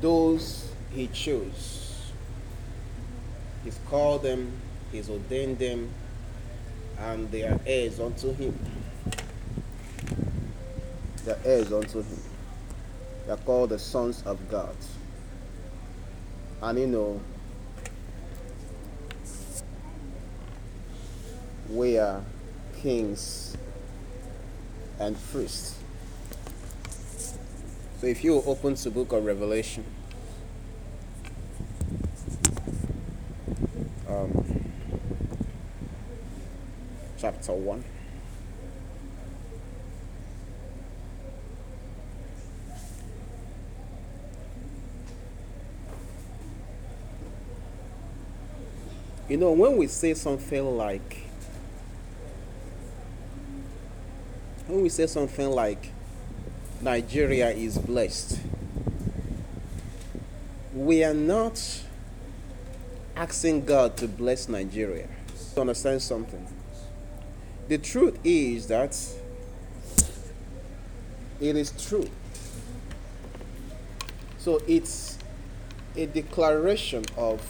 those he chose. He's called them, he's ordained them, and they are heirs unto him. They are heirs unto him. They are called the sons of God. And you know, we are kings and priests. So if you open to book of Revelation, um, chapter 1. You know, when we say something like, when we say something like, Nigeria is blessed, we are not asking God to bless Nigeria. To understand something. The truth is that it is true. So it's a declaration of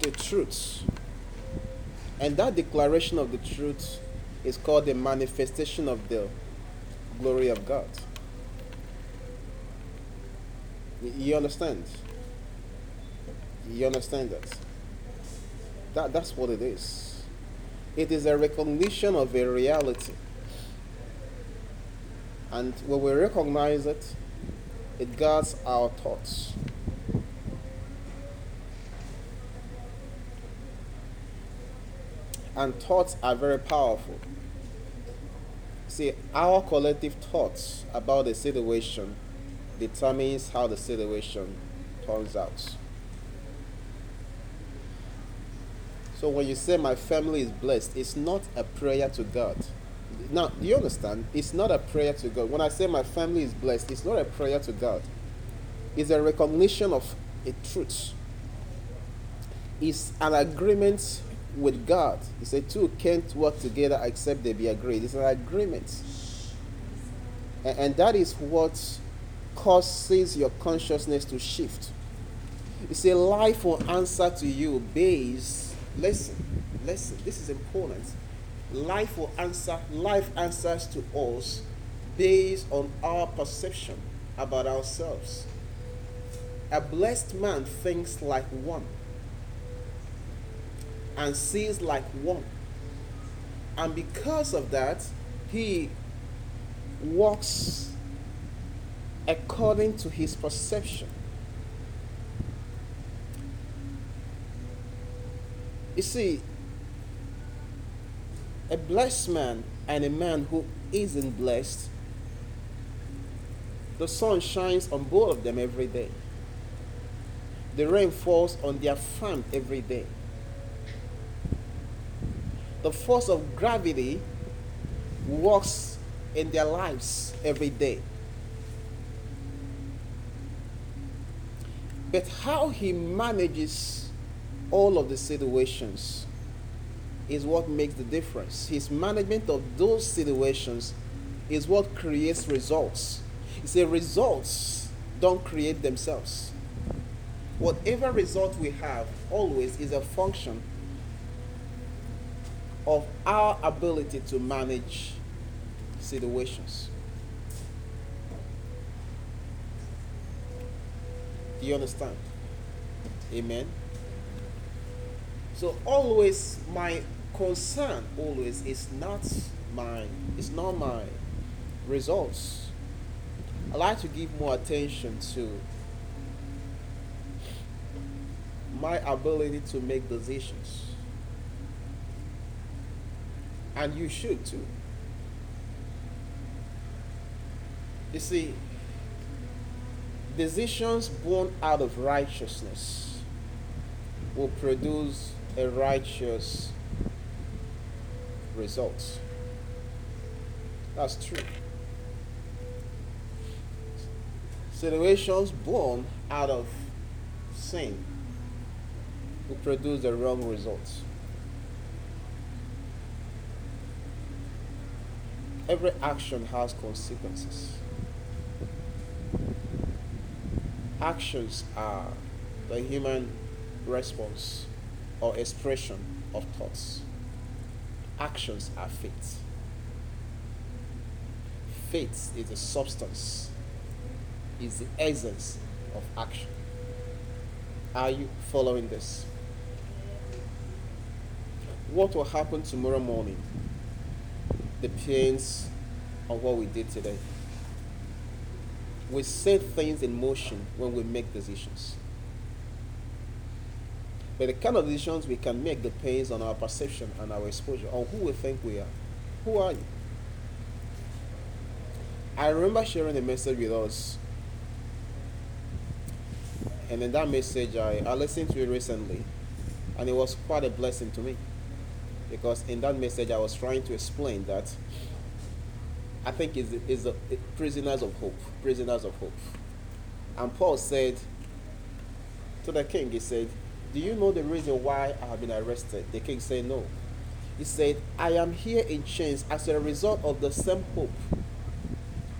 the truth. And that declaration of the truth is called the manifestation of the glory of God. You understand? You understand that? That that's what it is. It is a recognition of a reality. And when we recognize it, it guards our thoughts. And thoughts are very powerful. See, our collective thoughts about the situation determines how the situation turns out. So when you say my family is blessed, it's not a prayer to God. Now, do you understand? It's not a prayer to God. When I say my family is blessed, it's not a prayer to God. It's a recognition of a truth. It's an agreement with God. He said, Two can't work together except they be agreed. It's an agreement. And, and that is what causes your consciousness to shift. You see, life will answer to you based, listen, listen, this is important. Life will answer, life answers to us based on our perception about ourselves. A blessed man thinks like one and sees like one. And because of that, he walks according to his perception. You see, a blessed man and a man who isn't blessed, the sun shines on both of them every day. The rain falls on their farm every day. The force of gravity works in their lives every day. But how he manages all of the situations is what makes the difference. His management of those situations is what creates results. You see, results don't create themselves. Whatever result we have always is a function of our ability to manage situations. Do you understand? Amen. So always my concern always is not my it's not my results. I like to give more attention to my ability to make decisions. And you should too. You see, decisions born out of righteousness will produce a righteous result. That's true. Situations born out of sin will produce the wrong results. Every action has consequences. Actions are the human response or expression of thoughts. Actions are faith. Faith is the substance, is the essence of action. Are you following this? What will happen tomorrow morning depends on what we did today. We set things in motion when we make decisions. But the kind of decisions we can make depends on our perception and our exposure, on who we think we are. Who are you? I remember sharing a message with us. And in that message, I, I listened to it recently. And it was quite a blessing to me. Because in that message, I was trying to explain that I think is is prisoners of hope, prisoners of hope. And Paul said to the king, he said, "Do you know the reason why I have been arrested?" The king said, "No." He said, "I am here in chains as a result of the same hope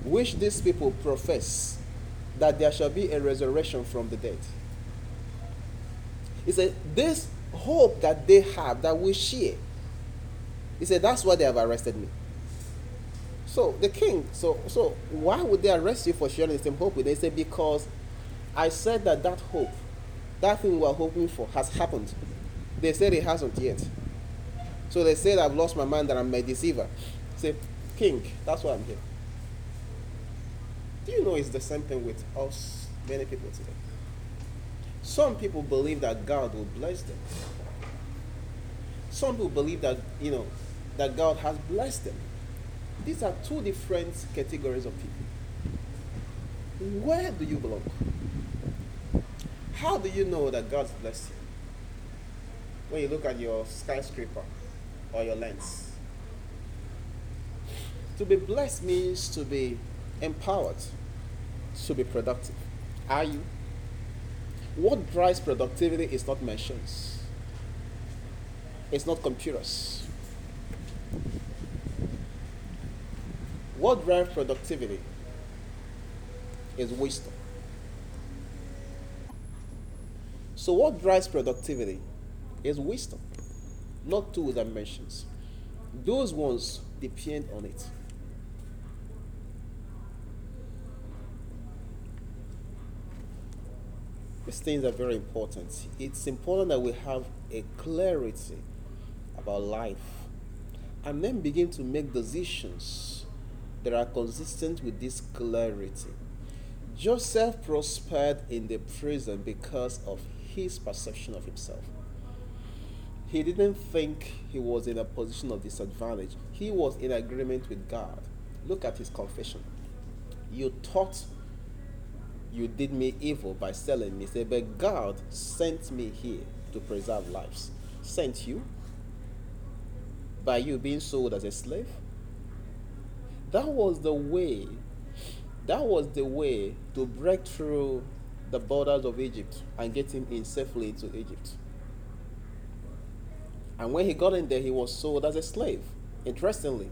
which these people profess that there shall be a resurrection from the dead." He said, "This hope that they have, that we share." He said, "That's why they have arrested me." So the king, so so why would they arrest you for sharing the same hope with? They said because I said that that hope, that thing we are hoping for, has happened. They said it hasn't yet. So they said I've lost my mind that I'm a deceiver. Say, king, that's why I'm here. Do you know it's the same thing with us, many people today? Some people believe that God will bless them. Some people believe that, you know, that God has blessed them. These are two different categories of people. Where do you belong? How do you know that God's blessed you? When you look at your skyscraper or your lens. To be blessed means to be empowered, to be productive. Are you? What drives productivity is not machines, it's not computers What drives productivity is wisdom. So, what drives productivity is wisdom, not two dimensions. Those ones depend on it. These things are very important. It's important that we have a clarity about life and then begin to make decisions that are consistent with this clarity. Joseph prospered in the prison because of his perception of himself. He didn't think he was in a position of disadvantage. He was in agreement with God. Look at his confession. You thought you did me evil by selling me. Say, but God sent me here to preserve lives. Sent you by you being sold as a slave? That was the way, that was the way to break through the borders of Egypt and get him in safely into Egypt. And when he got in there, he was sold as a slave, interestingly,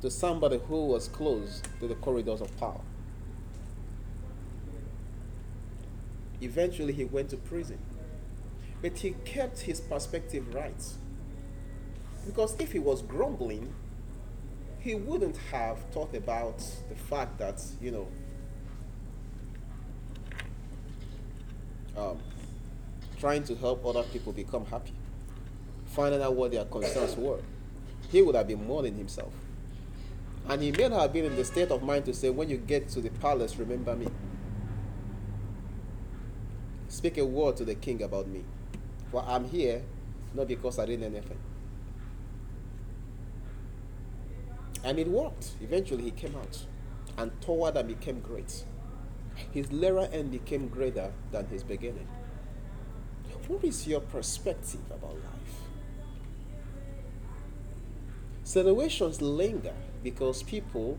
to somebody who was close to the corridors of power. Eventually, he went to prison. But he kept his perspective right. Because if he was grumbling, he wouldn't have thought about the fact that, you know, um, trying to help other people become happy, finding out what their concerns were. He would have been mourning himself. And he may not have been in the state of mind to say, when you get to the palace, remember me. Speak a word to the king about me. For I'm here not because I did anything. And it worked. Eventually, he came out and toward and became great. His later end became greater than his beginning. What is your perspective about life? Situations linger because people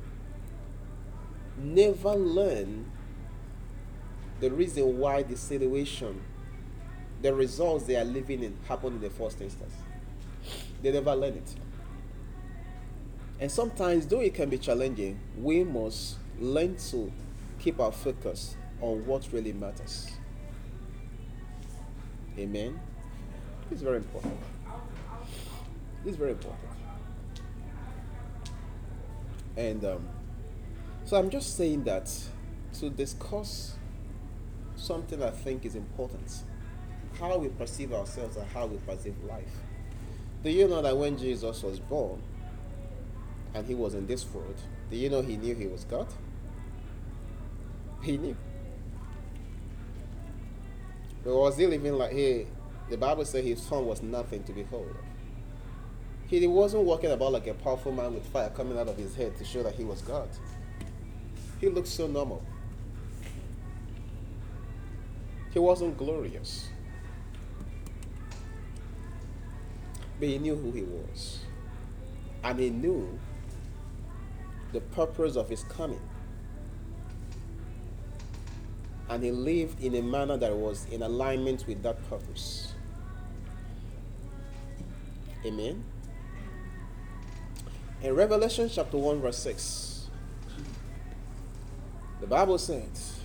never learn the reason why the situation, the results they are living in, happened in the first instance. They never learn it. And sometimes, though it can be challenging, we must learn to keep our focus on what really matters. Amen. It's very important. It's very important. And um, so I'm just saying that to discuss something I think is important how we perceive ourselves and how we perceive life. Do you know that when Jesus was born and he was in this world, do you know he knew he was God? He knew. But was he living like he? The Bible says his son was nothing to behold. He wasn't walking about like a powerful man with fire coming out of his head to show that he was God. He looked so normal. He wasn't glorious. But he knew who he was. And he knew the purpose of his coming. And he lived in a manner that was in alignment with that purpose. Amen. In Revelation chapter 1, verse 6, the Bible says,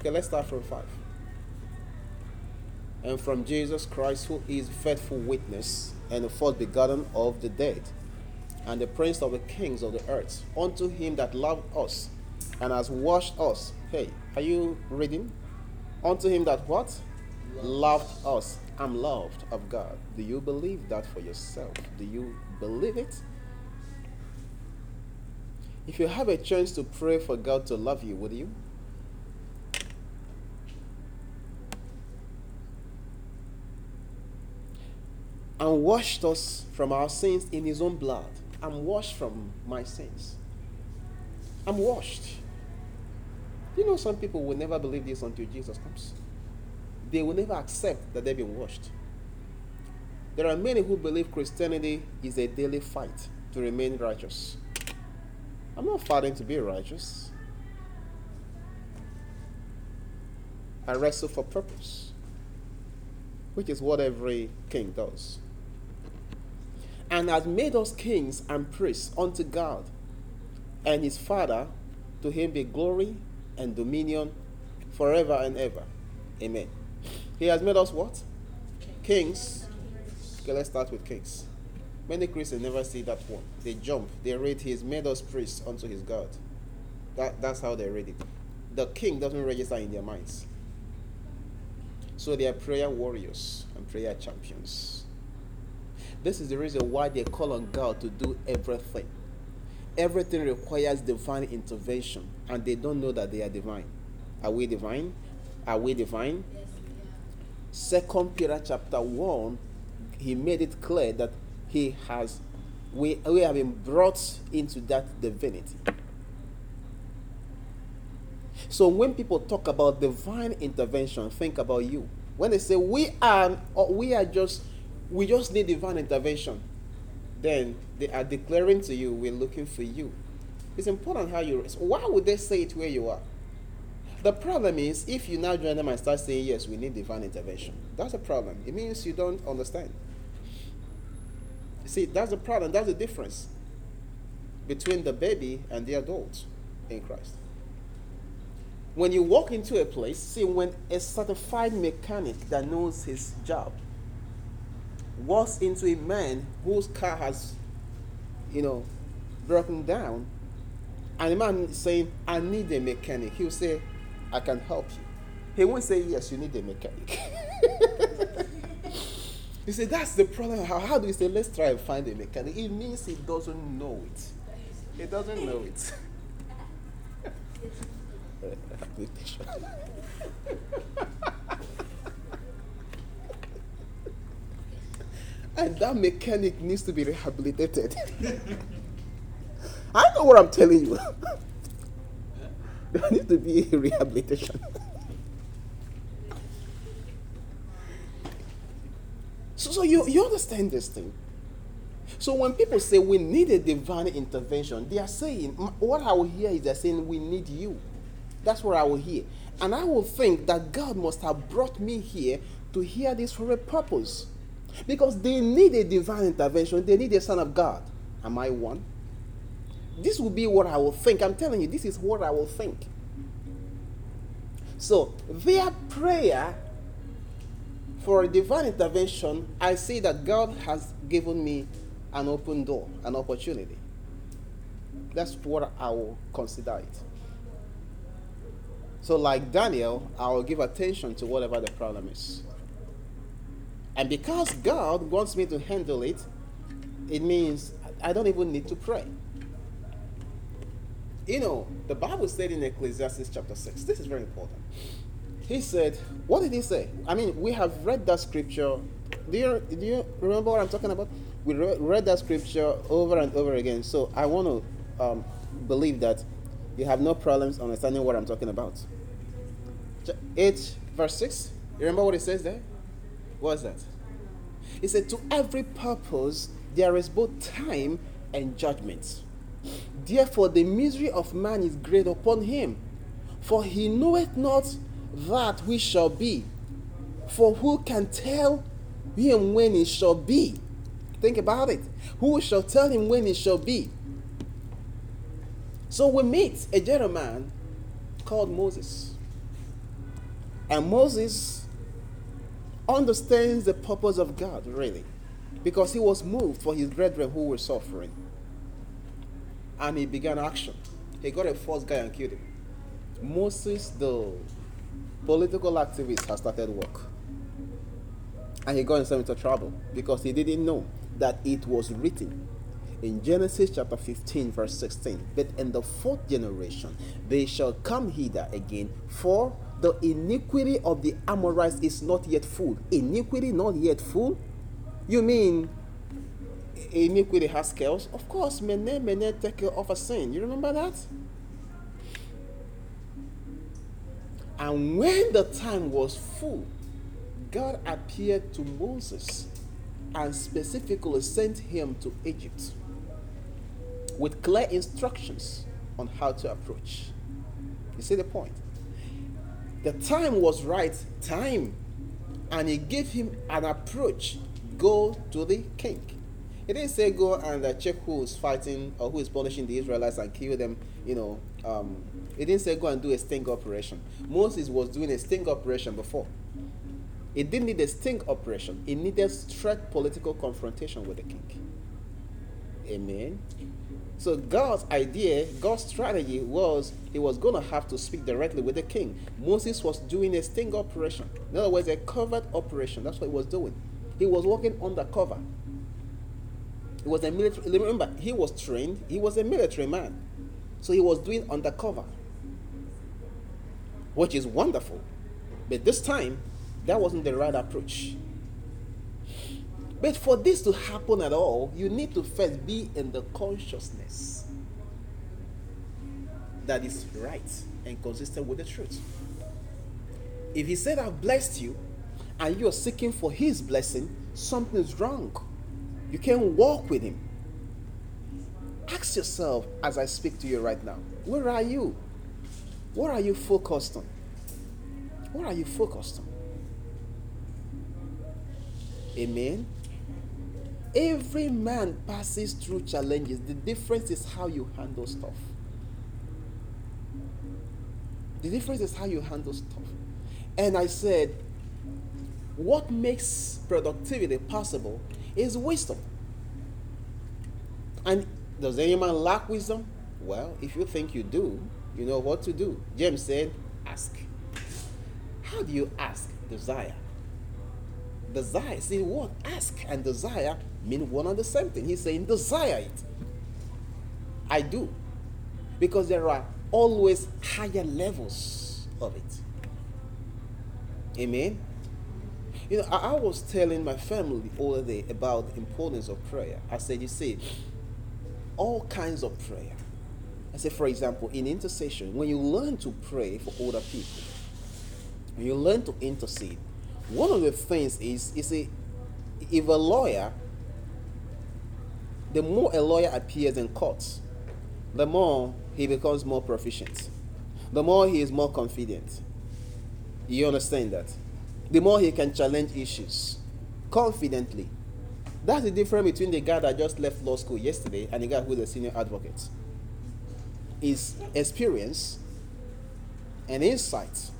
Okay, let's start from 5 and from Jesus Christ, who is faithful witness and the first begotten of the dead, and the prince of the kings of the earth, unto him that loved us and has washed us. Hey, are you reading? Unto him that what? Loved us. I'm loved of God. Do you believe that for yourself? Do you believe it? If you have a chance to pray for God to love you, would you? And washed us from our sins in his own blood. I'm washed from my sins. I'm washed. You know, some people will never believe this until Jesus comes. They will never accept that they've been washed. There are many who believe Christianity is a daily fight to remain righteous. I'm not fighting to be righteous. I wrestle for purpose, which is what every king does and has made us kings and priests unto God and his Father. To him be glory and dominion forever and ever. Amen. He has made us what? Kings. Okay, let's start with kings. Many Christians never see that one. They jump. They read, He has made us priests unto His God. That, that's how they read it. The king doesn't register in their minds. So they are prayer warriors and prayer champions. This is the reason why they call on God to do everything. Everything requires divine intervention, and they don't know that they are divine. Are we divine? Are we divine? Second Peter chapter 1, he made it clear that he has we, we have been brought into that divinity. So when people talk about divine intervention, think about you. When they say we are we are just we just need divine intervention. Then they are declaring to you, we're looking for you. It's important how you. Why would they say it where you are? The problem is if you now join them and start saying, yes, we need divine intervention. That's a problem. It means you don't understand. See, that's the problem. That's the difference between the baby and the adult in Christ. When you walk into a place, see, when a certified mechanic that knows his job walks into a man whose car has, you know, broken down, and the man is saying, I need a mechanic, he'll say, I can help you. He won't say, Yes, you need a mechanic. you say, That's the problem. How, how do you say, Let's try and find a mechanic? It means he doesn't know it. He doesn't know it. and that mechanic needs to be rehabilitated. I know what I'm telling you. there needs to be rehabilitation. so, so you, you understand this thing. So when people say we need a divine intervention, they are saying, what I will hear is they're saying we need you. That's what I will hear. And I will think that God must have brought me here to hear this for a purpose. Because they need a divine intervention, they need a son of God. Am I one? This will be what I will think. I'm telling you, this is what I will think. So, their prayer for a divine intervention, I see that God has given me an open door, an opportunity. That's what I will consider it. So, like Daniel, I will give attention to whatever the problem is. And because God wants me to handle it, it means I don't even need to pray. You know, the Bible said in Ecclesiastes chapter 6, this is very important. He said, What did he say? I mean, we have read that scripture. Do you, do you remember what I'm talking about? We re- read that scripture over and over again. So I want to um, believe that you have no problems understanding what I'm talking about. 8 verse 6. You remember what it says there? What is that? He said, To every purpose there is both time and judgment. Therefore, the misery of man is great upon him, for he knoweth not that we shall be. For who can tell him when it shall be? Think about it. Who shall tell him when it shall be? So we meet a gentleman called Moses. And Moses understands the purpose of God, really, because he was moved for his brethren who were suffering. And he began action. He got a false guy and killed him. Moses, the political activist, has started work. And he got himself into trouble because he didn't know that it was written in Genesis chapter 15, verse 16. But in the fourth generation, they shall come hither again, for the iniquity of the Amorites is not yet full. Iniquity not yet full? You mean iniquity has scales? Of course, mene mene tekel upharsin. You remember that? And when the time was full, God appeared to Moses and specifically sent him to Egypt with clear instructions on how to approach. You see the point? The time was right time, and he gave him an approach go to the king. He didn't say go and uh, check who is fighting or who is punishing the Israelites and kill them, you know. Um, he didn't say go and do a sting operation. Moses was doing a sting operation before. He didn't need a sting operation, he needed straight political confrontation with the king. Amen. So God's idea, God's strategy was he was going to have to speak directly with the king. Moses was doing a sting operation. In other words, a covert operation. That's what he was doing. He was working undercover. He was a military. Remember, he was trained. He was a military man, so he was doing undercover, which is wonderful. But this time, that wasn't the right approach. But for this to happen at all, you need to first be in the consciousness that is right and consistent with the truth. If he said, I've blessed you, and you're seeking for his blessing, something is wrong. You can't walk with him. Ask yourself as I speak to you right now where are you? What are you focused on? What are you focused on? Amen. Every man passes through challenges. The difference is how you handle stuff. The difference is how you handle stuff. And I said, what makes productivity possible is wisdom. And does any man lack wisdom? Well, if you think you do, you know what to do. James said, ask. How do you ask? Desire. Desire. See what? Ask and desire mean one and the same thing. He's saying, desire it. I do. Because there are always higher levels of it. Amen. You know, I, I, was telling my family other day about the importance of prayer. I said, you see, all kinds of prayer. I said, for example, in intercession, when you learn to pray for other people, when you learn to intercede, one of the things is, you see, if a lawyer the more a lawyer appears in court, the more he becomes more proficient. The more he is more confident. You understand that? The more he can challenge issues confidently. That's the difference between the guy that just left law school yesterday and the guy who is a senior advocate. is experience and insight.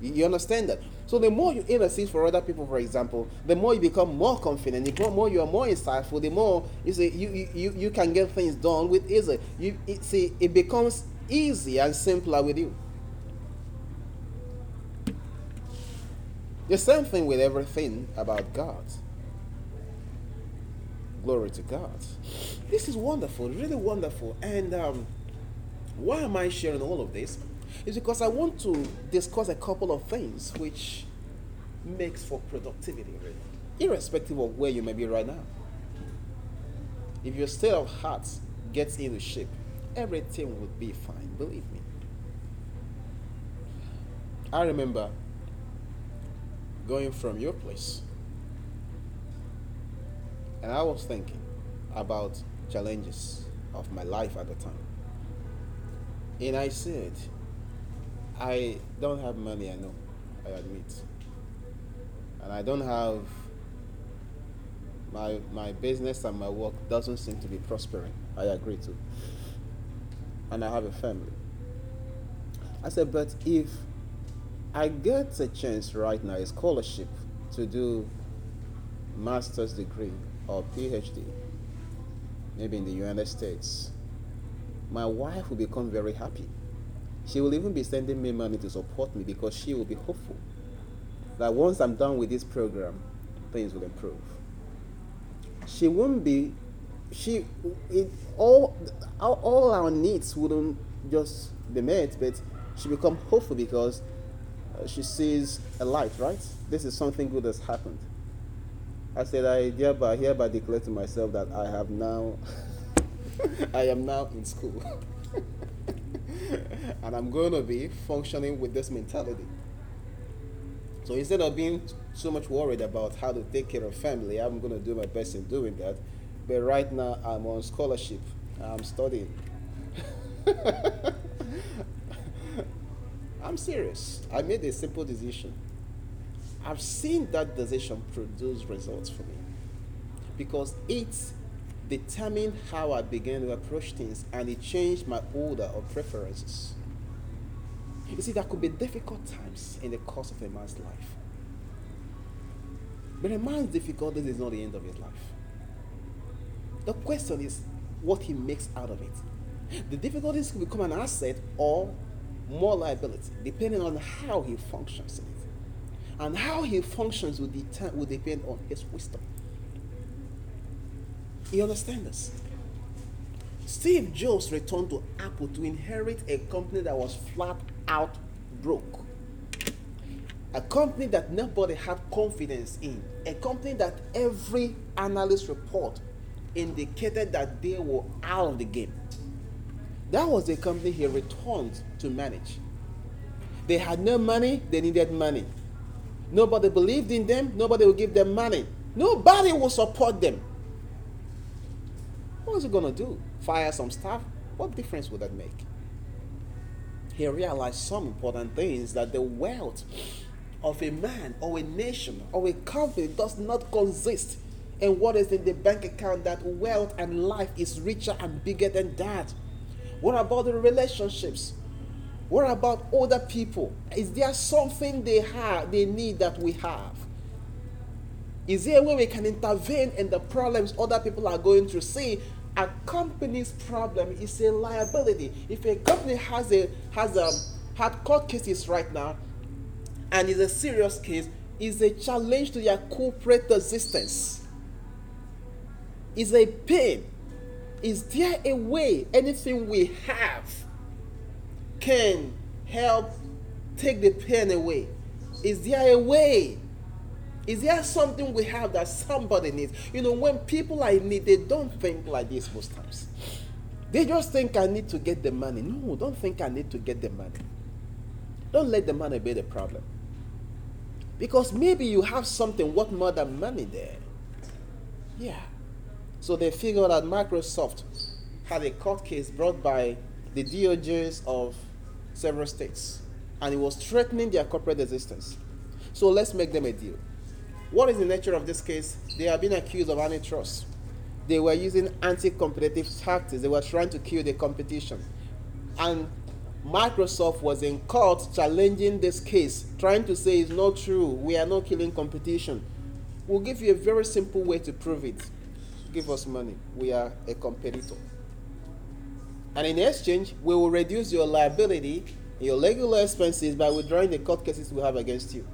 You understand that? So the more you intercede for other people, for example, the more you become more confident, the more you are more insightful, the more you see you, you, you can get things done with ease. You it, see it becomes easier and simpler with you. The same thing with everything about God. Glory to God. This is wonderful, really wonderful. And um, why am I sharing all of this? It's because I want to discuss a couple of things which makes for productivity, really, irrespective of where you may be right now. If your state of heart gets into shape, everything will be fine, believe me. I remember going from your place and I was thinking about challenges of my life at the time. And I said, I don't have money, I know, I admit. And I don't have my my business and my work doesn't seem to be prospering. I agree too. And I have a family. I said, but if I get a chance right now, a scholarship to do master's degree or PhD, maybe in the United States, my wife will become very happy. She will even be sending me money to support me because she will be hopeful that once I'm done with this program, things will improve. She won't be, she, it, all, all our needs wouldn't just be met, but she become hopeful because uh, she sees a light, right? This is something good has happened. I said, I hereby, hereby declare to myself that I have now, I am now in school. and I'm going to be functioning with this mentality. So instead of being so much worried about how to take care of family, I'm going to do my best in doing that. But right now, I'm on scholarship. I'm studying. I'm serious. I made a simple decision. I've seen that decision produce results for me because it determined how I began to approach things and it changed my order of preferences. You see, there could be difficult times in the course of a man's life. But a man's difficulties is not the end of his life. The question is what he makes out of it. The difficulties could become an asset or more liability, depending on how he functions in it. And how he functions will, depend on his wisdom. You understand this? Steve Jobs returned to Apple to inherit a company that was flat out broke. A company that nobody had confidence in. A company that every analyst report indicated that they were out of the game. That was the company he returned to manage. They had no money, they needed money. Nobody believed in them, nobody would give them money. Nobody will support them. What was he to do? Fire some staff? What difference would that make? He realized some important things that the wealth of a man or a nation or a company does not consist in what is in the bank account, that wealth and life is richer and bigger than that. What about the relationships? What about other people? Is there something they have, they need that we have? Is there a way we can intervene in the problems other people are going through? See, a company's problem is a liability. If a company has a has a had court cases right now, and is a serious case, is a challenge to their corporate existence. Is a pain. Is there a way anything we have can help take the pain away? Is there a way? Is there something we have that somebody needs? You know, when people are in need, they don't think like this most times. They just think I need to get the money. No, don't think I need to get the money. Don't let the money be the problem. Because maybe you have something worth more than money there. Yeah. So they figured out Microsoft had a court case brought by the DOJs of several states, and it was threatening their corporate existence. So let's make them a deal. What is the nature of this case? They have been accused of antitrust. They were using anti competitive tactics, they were trying to kill the competition. And Microsoft was in court challenging this case, trying to say it's not true, we are not killing competition. We'll give you a very simple way to prove it. Give us money, we are a competitor. And in exchange, we will reduce your liability, your legal expenses by withdrawing the court cases we have against you.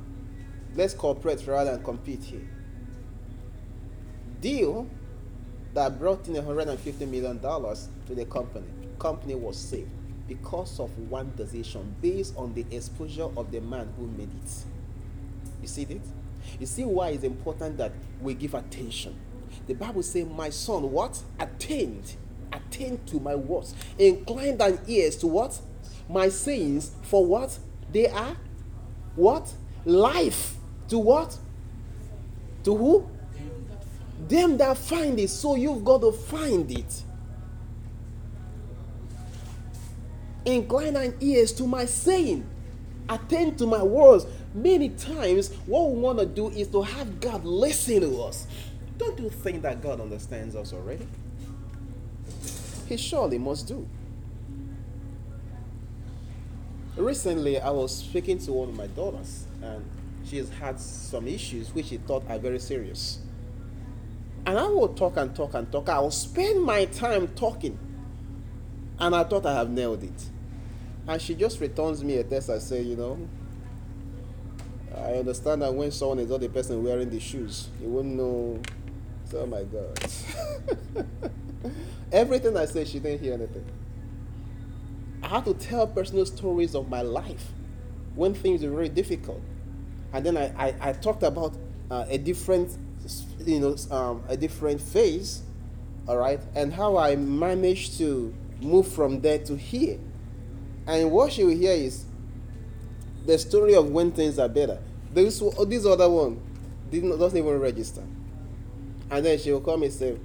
Let's cooperate rather than compete here. Deal that brought in $150 million to the company. Company was saved because of one decision based on the exposure of the man who made it. You see it? You see why it's important that we give attention. The Bible says, My son, what? Attained. Attend to my words. Incline thine ears to what? My sayings. For what? They are what? Life. To what? To who? Them that find it. So you've got to find it. Incline thine ears to my saying. Attend to my words. Many times, what we want to do is to have God listen to us. Don't you think that God understands us already? He surely must do. Recently, I was speaking to one of my daughters, and she has had some issues which she thought are very serious. And I will talk and talk and talk. I will spend my time talking. And I thought I have nailed it. And she just returns me a text I say, you know, I understand that when someone is not the person wearing the shoes, you wouldn't know. So, oh my God. Everything I say, she didn't hear anything. I had to tell personal stories of my life when things were very difficult. And then I, I, I talked about uh, a different, you know, um, a different phase, all right, and how I managed to move from there to here. And what she will hear is the story of when things are better. This, this other one didn't, doesn't even register. And then she will come and say,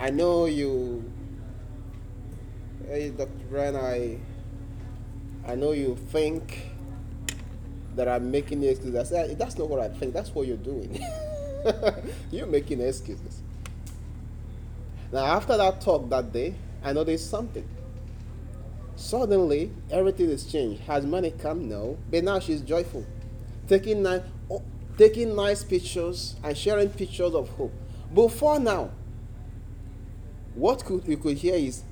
I know you, hey, Dr. Brian, I, I know you think that I'm making excuses. I said, that's not what I think. That's what you're doing. you're making excuses. Now, after that talk that day, I noticed something. Suddenly, everything is changed. Has money come? No. But now she's joyful. Taking nice, oh, taking nice pictures and sharing pictures of hope. Before now, what could you could hear is,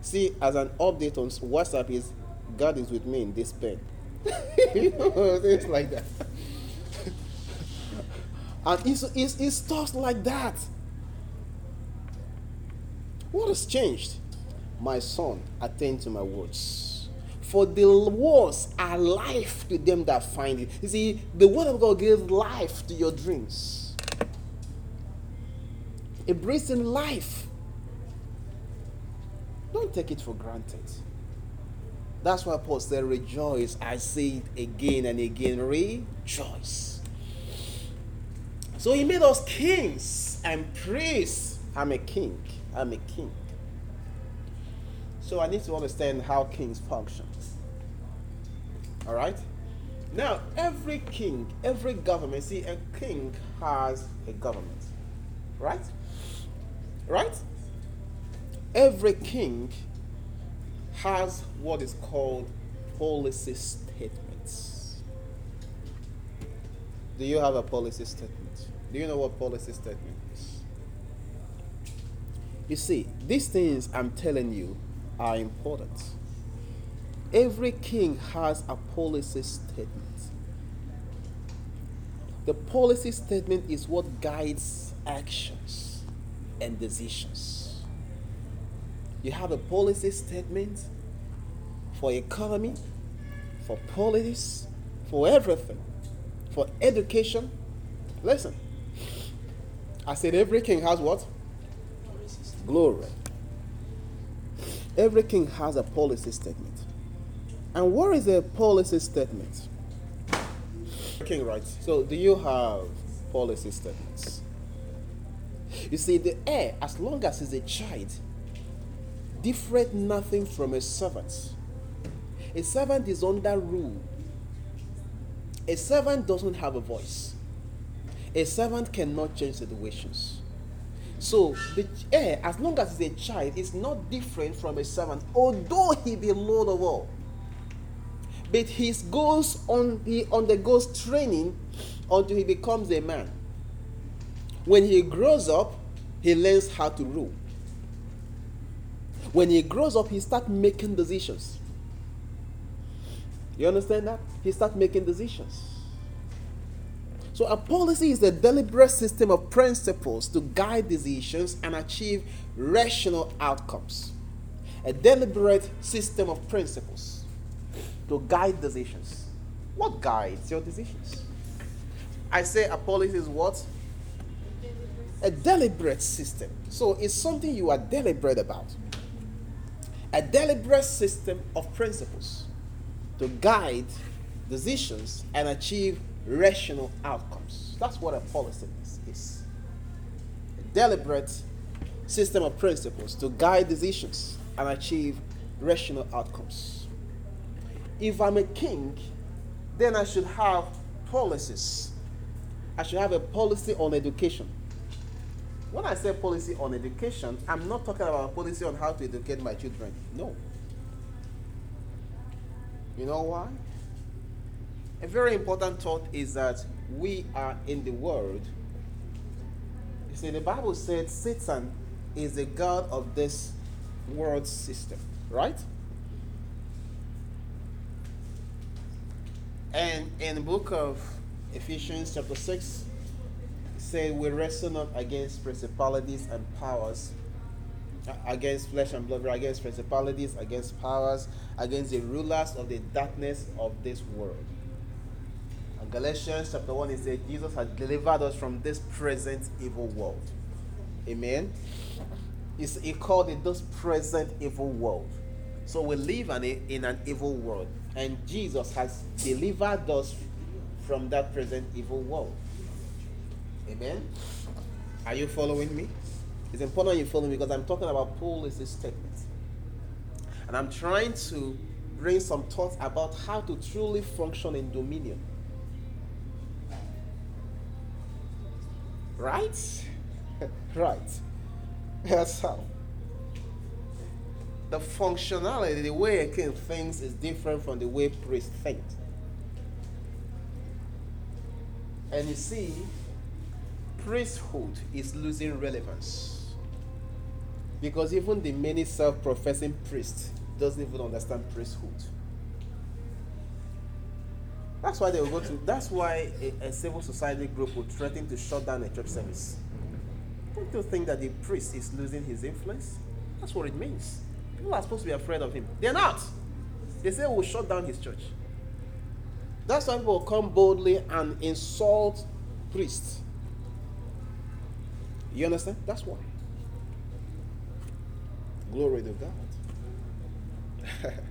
see, as an update on WhatsApp is, God is with me in this pen. You know, things like that. and it's, it's, it's stuff like that. What has changed? My son, attend to my words. For the words are life to them that find it. You see, the word of God gives life to your dreams. In life. Don't take it for granted. That's why Paul said, Rejoice. I say it again and again. Rejoice. So he made us kings and priests. I'm a king. I'm a king. So I need to understand how kings function. All right? Now, every king, every government, see, a king has a government. Right? Right? Every king has what is called policy statements. Do you have a policy statement? Do you know what policy statement is? You see, these things I'm telling you are important. Every king has a policy statement. The policy statement is what guides actions and decisions. You have a policy statement for economy, for politics, for everything, for education. Listen, I said every king has what? Glory. Every king has a policy statement. And what is a policy statement? King writes. So, do you have policy statements? You see, the heir, as long as he's a child, different nothing from a servant. A servant is under rule. A servant doesn't have a voice. A servant cannot change situations. So the heir, eh, as long as he's a child, is not different from a servant, although he be Lord of all. But he goes on, he undergoes training until he becomes a man. When he grows up, he learns how to rule. When he grows up, he starts making decisions. You understand that? He starts making decisions. So, a policy is a deliberate system of principles to guide decisions and achieve rational outcomes. A deliberate system of principles to guide decisions. What guides your decisions? I say a policy is what? A deliberate system. So, it's something you are deliberate about. A deliberate system of principles to guide decisions and achieve rational outcomes. That's what a policy is. A deliberate system of principles to guide decisions and achieve rational outcomes. If I'm a king, then I should have policies. I should have a policy on education. When I say policy on education, I'm not talking about policy on how to educate my children. No. You know why? A very important thought is that we are in the world. You see, the Bible said Satan is the God of this world system, right? And in the book of Ephesians, chapter 6, we wrestle not against principalities and powers, against flesh and blood, against principalities, against powers, against the rulers of the darkness of this world And Galatians chapter 1, it says, Jesus has delivered us from this present evil world. Amen. It's, called it this present evil world. So we live in an evil world. And Jesus has delivered us from that present evil world. Amen. Are you following me? It's important you follow me because I'm talking about Paul is this statement. And I'm trying to bring some thoughts about how to truly function in dominion. Right? right. That's how. The functionality, the way a king thinks is different from the way priests think. And you see, priesthood is losing relevance. Because even the many self-professing priests doesn't even understand priesthood. That's why they will go to. That's why a, a civil society group will threaten to shut down a church service. Don't you think that the priest is losing his influence? That's what it means. People are supposed to be afraid of him. They're not. They say we'll shut down his church. That's why people will come boldly and insult priests. You understand? That's why. Glory to God.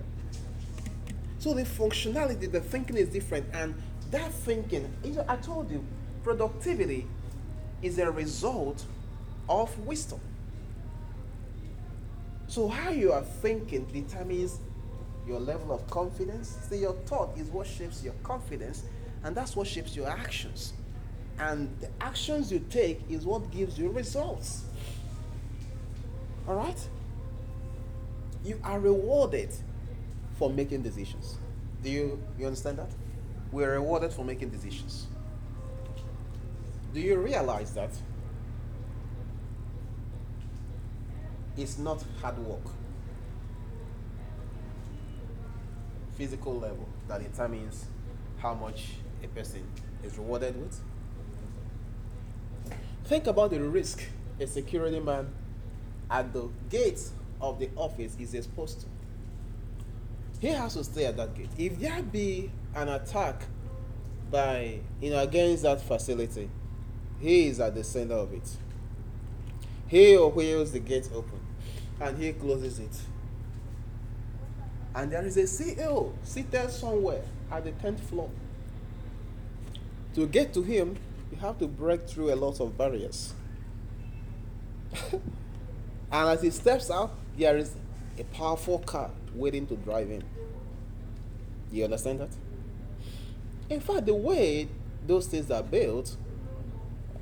So the functionality, the thinking is different. And that thinking, I told you, productivity is a result of wisdom. So how you are thinking determines your level of confidence. See, your thought is what shapes your confidence, and that's what shapes your actions. And the actions you take is what gives you results. All right? You are rewarded for making decisions. Do you, you understand that? We're rewarded for making decisions. Do you realize that it's not hard work, physical level, that determines how much a person is rewarded with? Think about the risk a security man at the gate of the office is exposed to he has to stay at that gate. If there be an attack by you know against that facility, he is at the center of it. He wheels the gate open and he closes it. And there is a CEO seated somewhere at the 10th floor. To get to him, you have to break through a lot of barriers. and as he steps out, there is a powerful car waiting to drive in. You understand that? In fact, the way those things are built,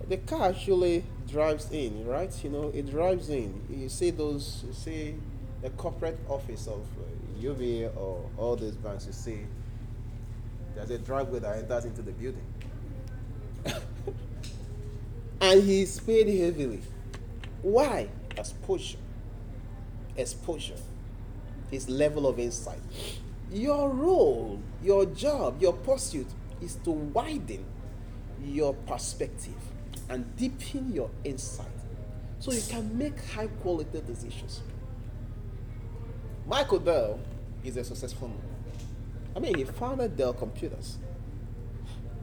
the car actually drives in, right? You know, it drives in. You see those, you see the corporate office of uh, UBA or all these banks, you see there's a driveway that enters into the building. and he's paid heavily. Why? Exposure. Exposure. His level of insight. Your role, your job, your pursuit is to widen your perspective and deepen your insight so you can make high quality decisions. Michael Dell is a successful man. I mean, he founded Dell Computers.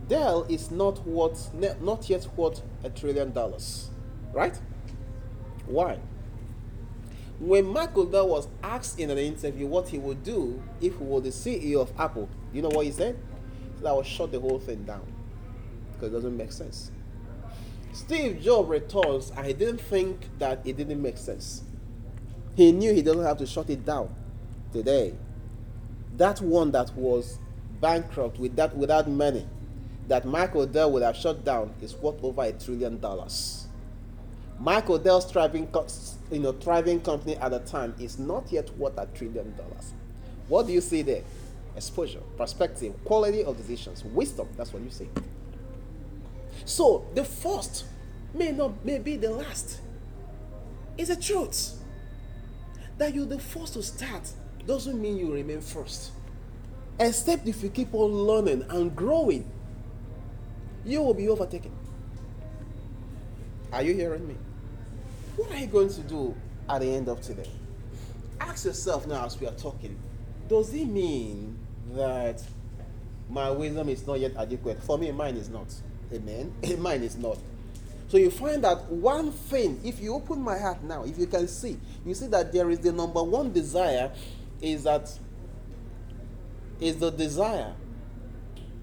Dell is not worth, not yet worth a trillion dollars, right? Why? When Michael Dell was asked in an interview what he would do if he were the CEO of Apple, you know what he said? He said, I would shut the whole thing down because it doesn't make sense. Steve Jobs retorts, and he didn't think that it didn't make sense. He knew he doesn't have to shut it down today. That one that was bankrupt with that without money, that Michael Dell would have shut down, is worth over a trillion dollars. Michael Dell's thriving, you know, thriving company at the time is not yet worth a trillion dollars. What do you see there? Exposure, perspective, quality of decisions, wisdom. That's what you see. So the first may not may be the last. It's a truth. That you're the first to start doesn't mean you remain first. Except if you keep on learning and growing, you will be overtaken. Are you hearing me? What are you going to do at the end of today? Ask yourself now as we are talking does it mean that my wisdom is not yet adequate? For me, mine is not. Amen. Mine is not. So you find that one thing, if you open my heart now, if you can see, you see that there is the number one desire is that is the desire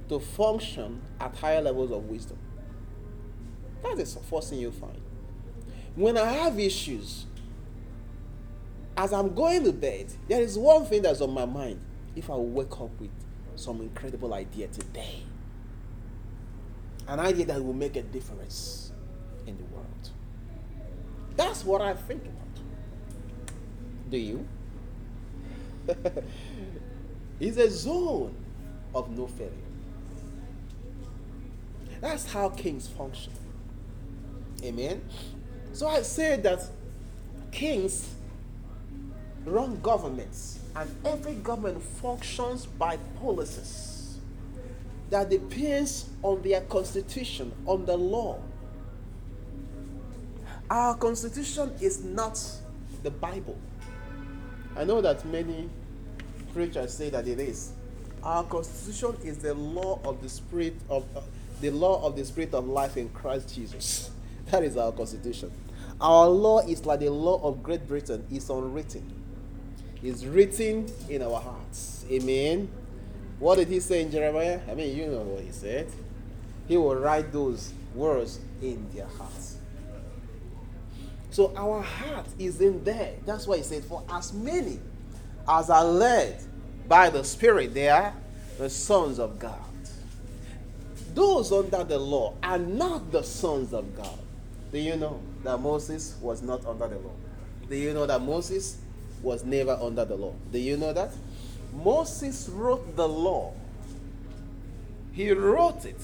to function at higher levels of wisdom. That is the first thing you find. When I have issues, as I'm going to bed, there is one thing that's on my mind. If I wake up with some incredible idea today, an idea that will make a difference in the world. That's what I think about. Do you? it's a zone of no failure. That's how kings function. Amen. So I say that kings run governments, and every government functions by policies that depends on their constitution, on the law. Our constitution is not the Bible. I know that many preachers say that it is. Our constitution is the law of the spirit of the law of the spirit of life in Christ Jesus. That is our constitution. Our law is like the law of Great Britain. It's unwritten. It's written in our hearts. Amen. What did he say in Jeremiah? I mean, you know what he said. He will write those words in their hearts. So our heart is in there. That's why he said, For as many as are led by the Spirit, they are the sons of God. Those under the law are not the sons of God. Do you know that Moses was not under the law? Do you know that Moses was never under the law? Do you know that? Moses wrote the law. He wrote it.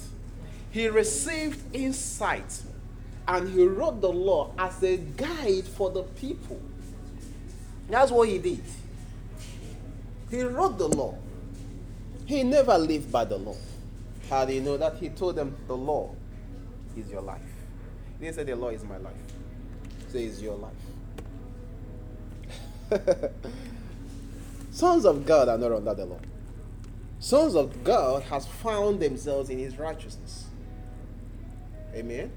He received insight and he wrote the law as a guide for the people. That's what he did. He wrote the law. He never lived by the law. How do you know that? He told them the law is your life. He didn't say the law is my life. He said it's your life. Sons of God are not under the law. Sons of God has found themselves in his righteousness. Amen.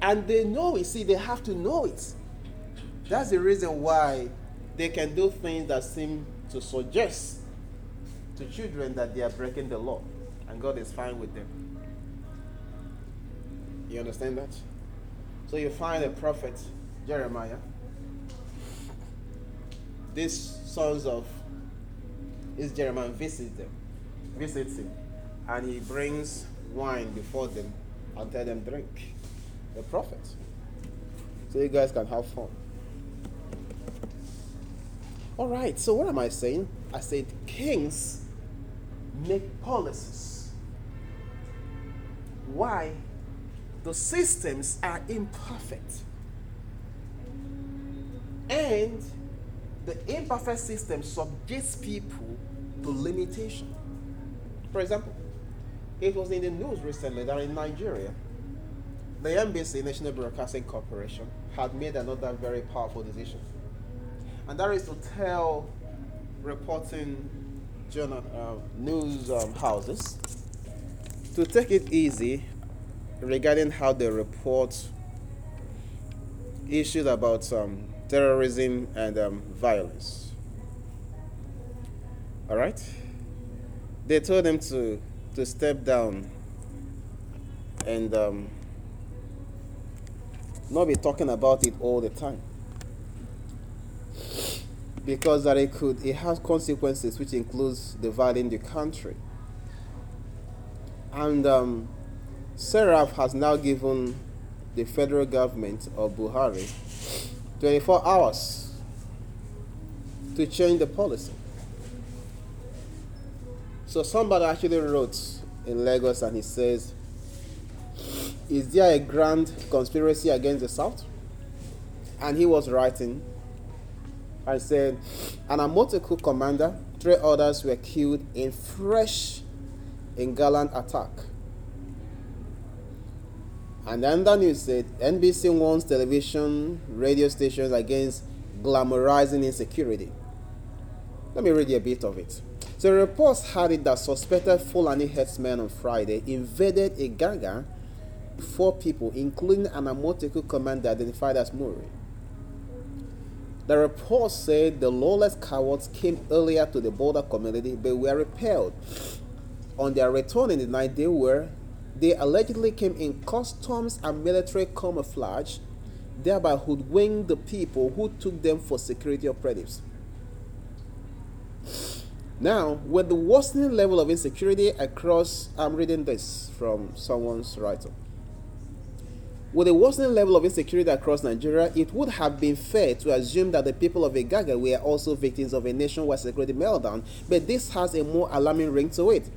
And they know it. See, they have to know it. That's the reason why they can do things that seem to suggest to children that they are breaking the law. And God is fine with them. You understand that? So you find a prophet, Jeremiah, these sons of this Jeremiah visits them, visits him, and he brings wine before them and tell them drink. The prophet. So you guys can have fun. All right, so what am I saying? I said kings make policies. Why? The systems are imperfect. And the imperfect system subjects people to limitation. For example, it was in the news recently that in Nigeria, the NBC, National Broadcasting Corporation, had made another very powerful decision. And that is to tell reporting journal, uh, news um, houses to take it easy regarding how they report issues about um, terrorism and um, violence. All right? They told them to, to step down and um, not be talking about it all the time. Because that it could it has consequences which includes dividing the country. And um, Seraph has now given the federal government of Buhari 24 hours to change the policy. So somebody actually wrote in Lagos and he says, Is there a grand conspiracy against the South? And he was writing and said, An Amotekun commander, three others were killed in fresh Igangan attack and then the news said NBC warns television, radio stations against glamorizing insecurity. Let me read you a bit of it. So reports had it that suspected Fulani herdsmen on Friday invaded Igangan, four people, including an Amotekun commander identified as Muri. The report said the lawless cowards came earlier to the border community but were repelled. On their return in the night, they were they allegedly came in customs and military camouflage, thereby hoodwinking the people who took them for security operatives. Now, with the worsening level of insecurity across, I'm reading this from someone's writer. With the worsening level of insecurity across Nigeria, it would have been fair to assume that the people of Igangan were also victims of a nationwide security meltdown, but this has a more alarming ring to it.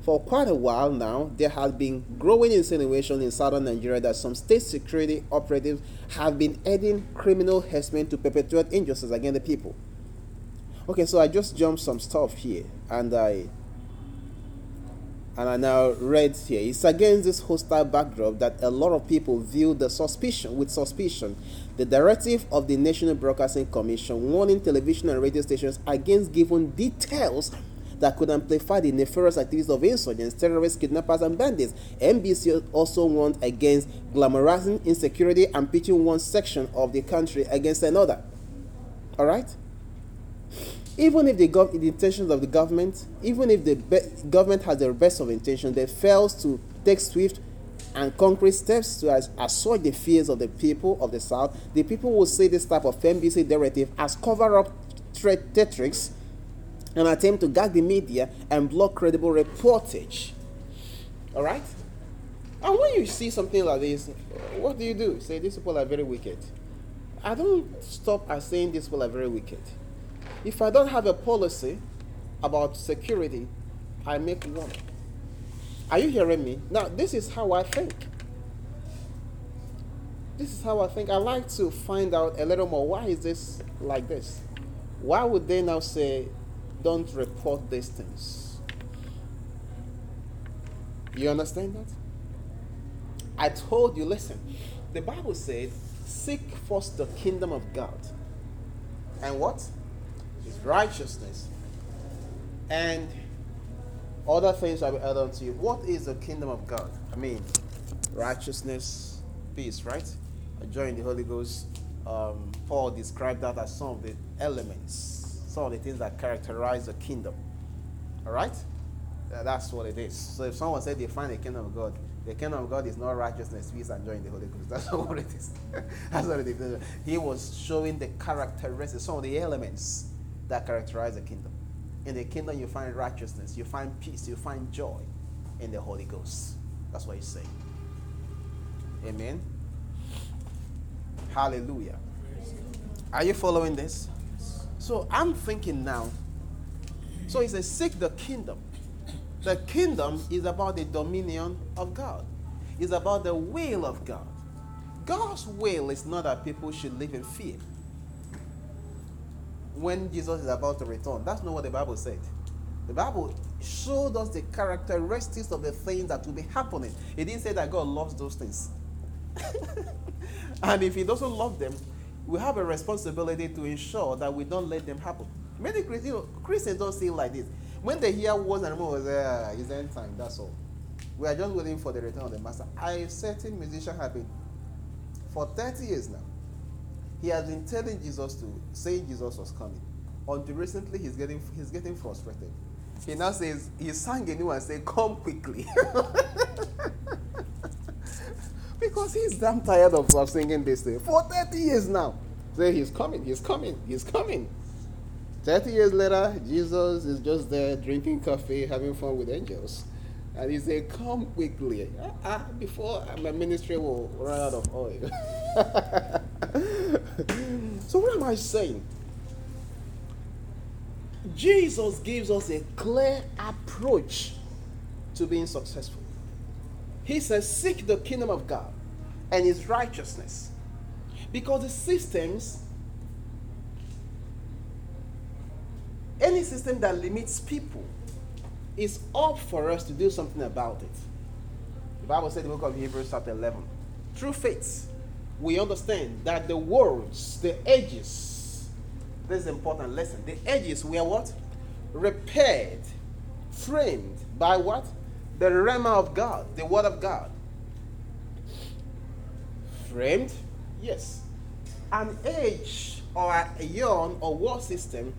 For quite a while now, there has been growing insinuation in southern Nigeria that some state security operatives have been aiding criminal herdsmen to perpetuate injustice against the people. Okay, so I just jumped some stuff here, and I and I now read here. It's against this hostile backdrop that a lot of people view the suspicion with suspicion the directive of the National Broadcasting Commission warning television and radio stations against giving details that could amplify the nefarious activities of insurgents, terrorists, kidnappers, and bandits. NBC also warned against glamorizing insecurity and pitching one section of the country against another. All right? Even if the, gov- the intentions of the government, even if the be- government has the best of intentions, they fails to take swift and concrete steps to assuage the fears of the people of the South, the people will see this type of NBC directive as cover up threat tactics an attempt to gag the media and block credible reportage. All right? And when you see something like this, what do you do? Say, these people are very wicked. I don't stop at saying these people are very wicked. If I don't have a policy about security, I make one. Are you hearing me? Now, this is how I think. This is how I think. I like to find out a little more why is this like this? Why would they now say don't report these things. You understand that? I told you, listen, the Bible said, seek first the kingdom of God. And what? Righteousness. And other things I will add on to you. What is the kingdom of God? I mean, righteousness, peace, right? Joy the Holy Ghost. Um, Paul described that as some of the elements some of the things that characterize the kingdom. All right? That's what it is. So if someone said they find the kingdom of God, the kingdom of God is not righteousness, peace, and joy in the Holy Ghost. That's not what it is. That's what it is. He was showing the characteristics, some of the elements that characterize the kingdom. In the kingdom, you find righteousness, you find peace, you find joy in the Holy Ghost. That's what he's saying. Amen. Hallelujah. Are you following this? So I'm thinking now. So he says, Seek the kingdom. The kingdom is about the dominion of God, it's about the will of God. God's will is not that people should live in fear. When Jesus is about to return, that's not what the Bible said. The Bible showed us the characteristics of the things that will be happening. It didn't say that God loves those things. and if He doesn't love them, we have a responsibility to ensure that we don't let them happen. Many Christians, you know, Christians don't see it like this. When they hear words and rumors, uh, it's end time, that's all. We are just waiting for the return of the master. I certain musician have been for 30 years now. He has been telling Jesus to say Jesus was coming. Until recently he's getting he's getting frustrated. He now says he sang a new and said, Come quickly. because he's damn tired of, of singing this thing for 30 years now. Say he's coming, he's coming, he's coming. 30 years later, Jesus is just there drinking coffee, having fun with angels. And he said, Come quickly, uh, before my ministry will run out of oil. am I saying? Jesus gives us a clear approach to being successful. He says, Seek the kingdom of God and his righteousness. Because the systems, any system that limits people, is up for us to do something about it. The Bible said in the book of Hebrews, chapter 11, through faith, we understand that the worlds, the ages, this is an important lesson. The edges were what? Repaired, framed by what? The Rhema of God, the word of God. Framed? Yes. An age or a eon or war system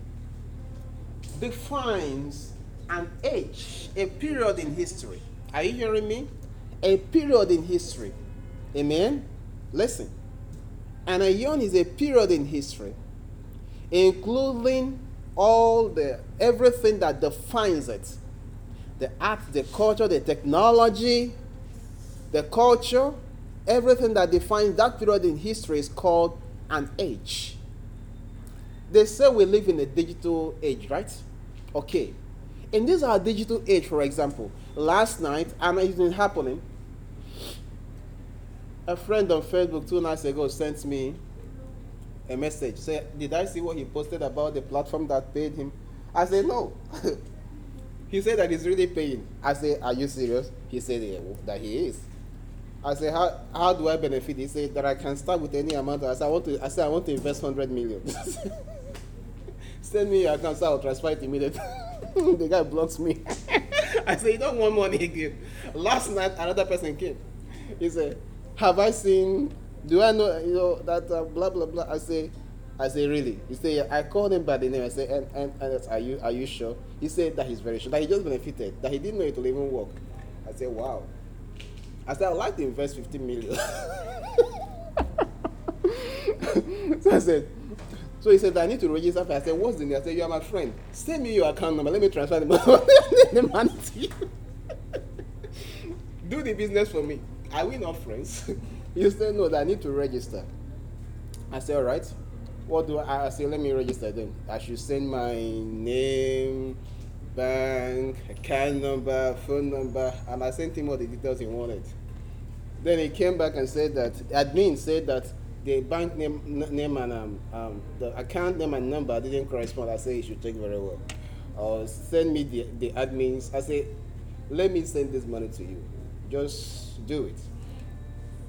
defines an age, a period in history. Are you hearing me? A period in history. Amen? Listen. An aeon is a period in history, including all the everything that defines it. The art, the culture, the technology, the culture, everything that defines that period in history is called an age. They say we live in a digital age, right? Okay in this is our digital age, for example, last night, and it's been happening. A friend on Facebook two nights ago sent me a message. Say, did I see what he posted about the platform that paid him? I said, no. he said that he's really paying. I said, are you serious? He said yeah, that he is. I said, how, how do I benefit? He said that I can start with any amount. I said, I want to, I said, I want to invest 100 million. Send me your account so I'll transfer it immediately. the guy blocks me. I say, You don't want money again. Last night, another person came. He said, Have I seen, do I know, you know, that uh, blah, blah, blah? I say, I say, really? He say, yeah. I called him by the name. I said, and, and, and are you are you sure? He said that he's very sure. That he just benefited. That he didn't know it will even work. I said, wow. I said, I'd like to invest 15 million. so I said, so he said, I need to register. I said, what's the name? I said, you are my friend. Send me your account number. Let me transfer the money, to you. Do the business for me. Are we not friends? he said, no, I need to register. I said, all right. What do I, I say? Let me register then. I should send my name, bank, account number, phone number, and I sent him all the details he wanted. Then he came back and said that admin said that the bank name, name and um, um, the account name and number didn't correspond. I say you should check very well. Or send me the, the admins. I say, let me send this money to you. Just do it.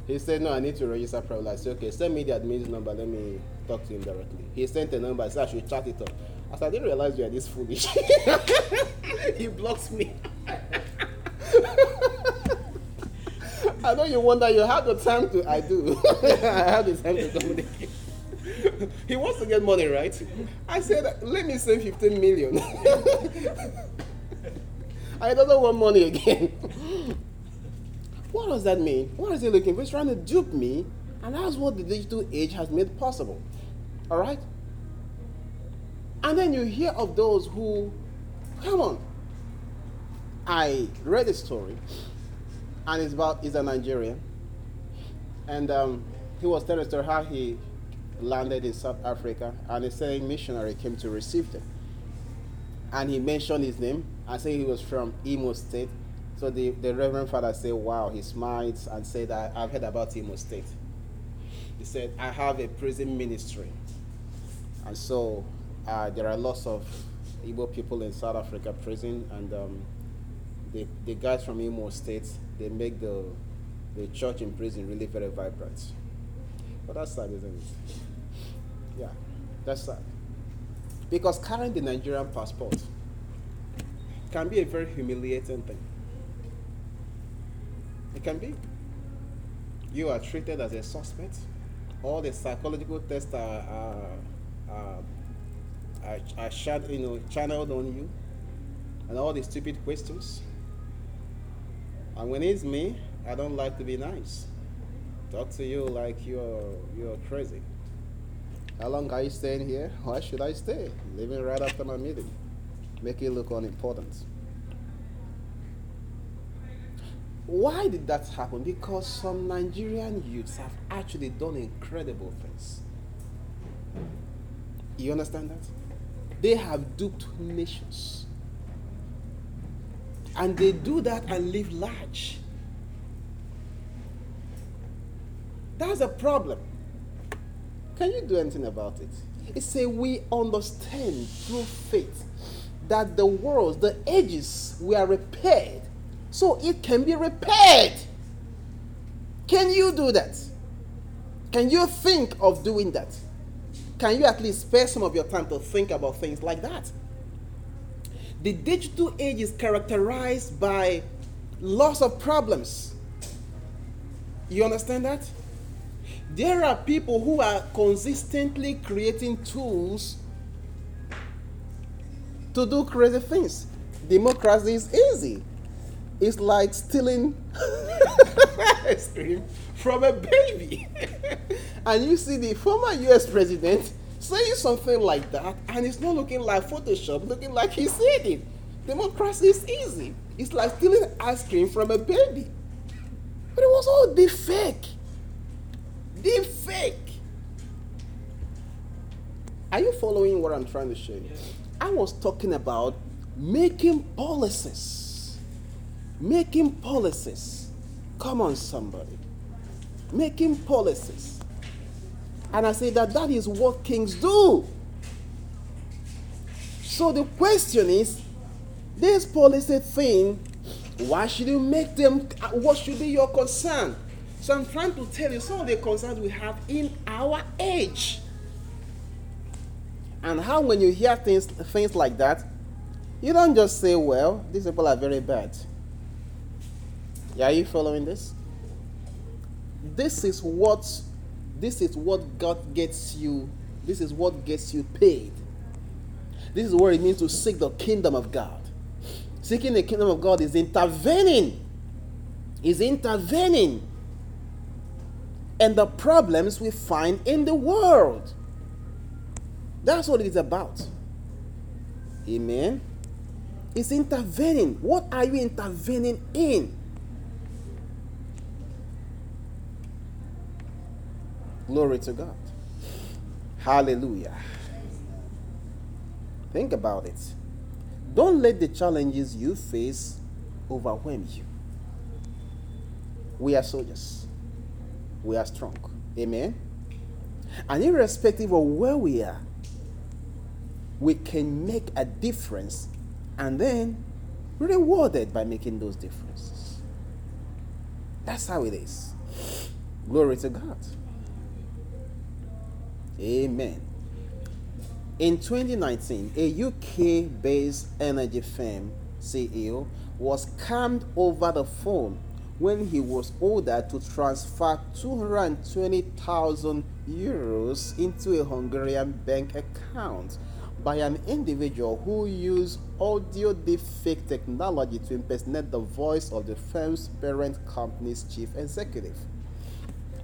He said, no, I need to register privately. I said, okay, send me the admin's number. Let me talk to him directly. He sent a number. I said, I should chat it up. I said, I didn't realize you are this foolish. he blocks me. I know you wonder, you have the time to, I do. I have the time to communicate. he wants to get money, right? I said, let me save 15 million. I don't want money again. What does that mean? What is he looking for? He's trying to dupe me, and that's what the digital age has made possible. All right? And then you hear of those who, come on. I read a story and it's about he's a Nigerian, and um, he was telling story how he landed in South Africa and a certain missionary came to receive them. And he mentioned his name and said he was from Imo State. So the, the Reverend Father said, Wow, he smiled and said, I've heard about Imo State. He said, I have a prison ministry. And so uh, there are lots of Igbo people in South Africa prison, and um, the, the guys from Imo State, they make the, the church in prison really very vibrant. But that's sad, isn't it? Yeah, that's sad. Because carrying the Nigerian passport can be a very humiliating thing. It can be. You are treated as a suspect. All the psychological tests are, are, are, are, are you know, channeled on you, and all the stupid questions. And when it's me, I don't like to be nice. Talk to you like you're you're crazy. How long are you staying here? Why should I stay? Leaving right after my meeting. Make it look unimportant. Why did that happen? Because some Nigerian youths have actually done incredible things. You understand that? They have duped nations. And they do that and live large. That's a problem. Can you do anything about it? It say we understand through faith that the worlds, the ages were repaired so it can be repaired. Can you do that? Can you think of doing that? Can you at least spare some of your time to think about things like that? The digital age is characterized by lots of problems. You understand that? There are people who are consistently creating tools to do crazy things. Democracy is easy. It's like stealing ice cream from a baby. and you see the former US president saying something like that, and it's not looking like Photoshop, looking like he said it. Democracy is easy. It's like stealing ice cream from a baby. But it was all deep fake. Deep fake. Are you following what I'm trying to show you? I was talking about making policies. Making policies. Come on, somebody. Making policies. And I say that that is what kings do. So the question is this policy thing, why should you make them? What should be your concern? So I'm trying to tell you some of the concerns we have in our age. And how when you hear things things like that, you don't just say, well, these people are very bad. Are you following this? This is what this is what God gets you. This is what gets you paid. This is what it means to seek the kingdom of God. Seeking the kingdom of God is intervening. Is intervening and the problems we find in the world. That's what it is about. Amen. It's intervening. What are you intervening in? Glory to God. Hallelujah. Think about it. Don't let the challenges you face overwhelm you. We are soldiers we are strong. Amen. And irrespective of where we are, we can make a difference and then rewarded by making those differences. That's how it is. Glory to God. Amen. In 2019, a UK based energy firm CEO was scammed over the phone when he was ordered to transfer 220,000 euros into a Hungarian bank account by an individual who used audio deepfake technology to impersonate the voice of the firm's parent company's chief executive.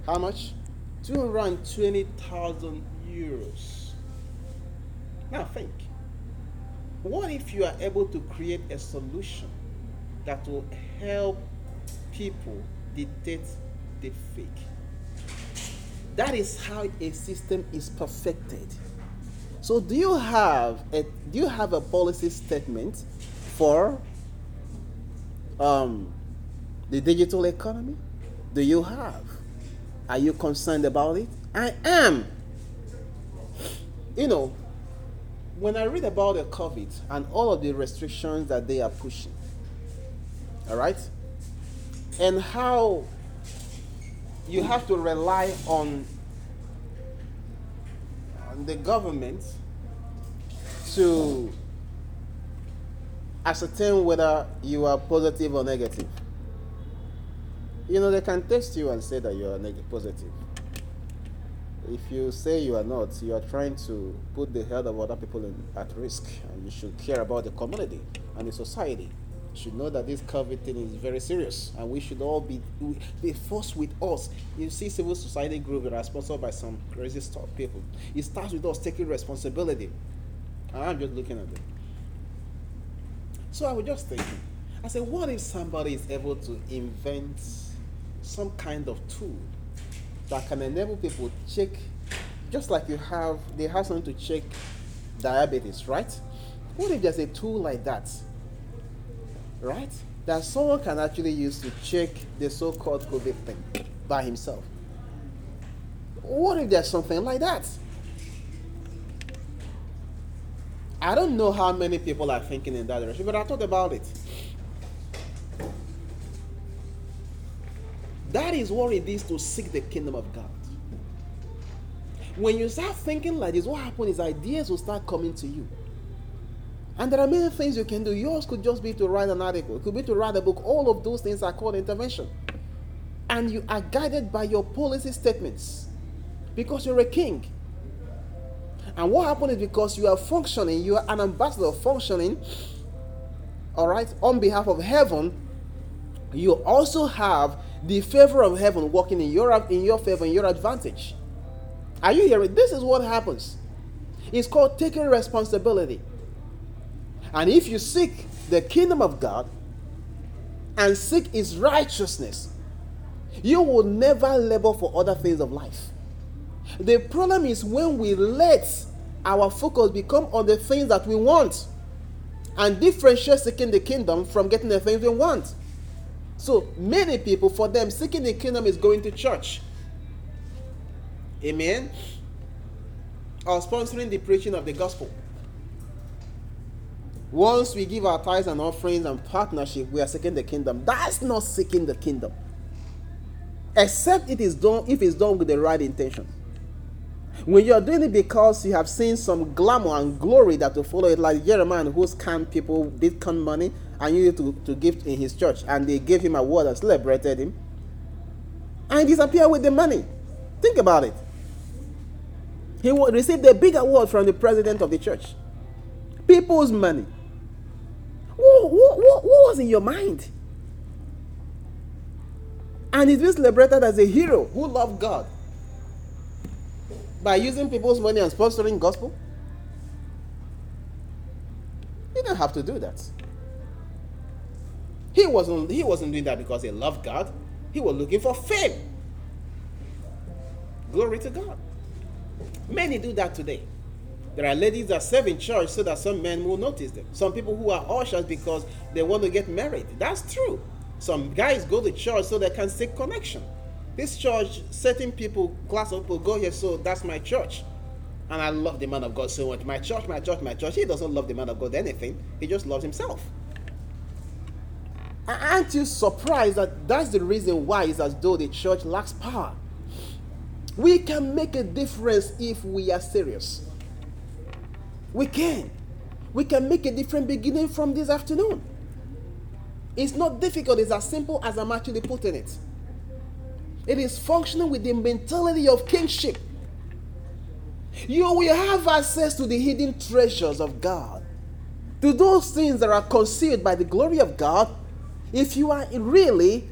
How much? 220,000 euros. Now think. What if you are able to create a solution that will help people detect the fake. That is how a system is perfected. So do you have a do you have a policy statement for um, the digital economy? Do you have? Are you concerned about it? I am. You know, when I read about the COVID and all of the restrictions that they are pushing, all right, and how you have to rely on, the government to ascertain whether you are positive or negative. You know, they can test you and say that you are negative, positive. If you say you are not, you are trying to put the health of other people in, at risk, and you should care about the community and the society. You should know that this COVID thing is very serious, and we should all be be forced with us. You see, civil society groups that are sponsored by some crazy stuff people. It starts with us taking responsibility. And I'm just looking at them. So I was just thinking, I said, what if somebody is able to invent some kind of tool that can enable people to check, just like you have, they have something to check diabetes, right? What if there's a tool like that, right? That someone can actually use to check the so called COVID thing by himself. What if there's something like that? I don't know how many people are thinking in that direction, but I thought about it. That is what it is to seek the kingdom of God. When you start thinking like this, what happens is ideas will start coming to you. And there are many things you can do. Yours could just be to write an article, it could be to write a book. All of those things are called intervention. And you are guided by your policy statements because you're a king. And what happened is because you are functioning, you are an ambassador functioning, all right, on behalf of heaven, you also have the favor of heaven working in your in your favor, in your advantage. Are you hearing? This is what happens. It's called taking responsibility. And if you seek the kingdom of God and seek his righteousness, you will never labor for other things of life. The problem is when we let our focus become on the things that we want and differentiate seeking the kingdom from getting the things we want. So many people, for them, seeking the kingdom is going to church. Amen. Or sponsoring the preaching of the gospel. Once we give our tithes and offerings and partnership, we are seeking the kingdom. That's not seeking the kingdom. Except it is done if it's done with the right intention. When you're doing it because you have seen some glamour and glory that will follow it, like Jeremiah who scammed people, did con money, and you to, to give in his church, and they gave him a word and celebrated him, and disappeared with the money. Think about it. He received a big award from the president of the church. People's money. What, what, what, what was in your mind? And he's been celebrated as a hero who loved God by using people's money and sponsoring gospel? He didn't have to do that. He wasn't, he wasn't doing that because he loved God. He was looking for fame. Glory to God. Many do that today. There are ladies that serve in church so that some men will notice them. Some people who are ushers because they want to get married. That's true. Some guys go to church so they can seek connection. This church, certain people, class of people go here, so that's my church. And I love the man of God so much. My church, my church, my church. He doesn't love the man of God anything, he just loves himself. Aren't you surprised that that's the reason why it's as though the church lacks power? We can make a difference if we are serious. We can. We can make a difference beginning from this afternoon. It's not difficult, it's as simple as I'm actually putting it. It is functioning with the mentality of kingship. You will have access to the hidden treasures of God, to those things that are concealed by the glory of God, if you are really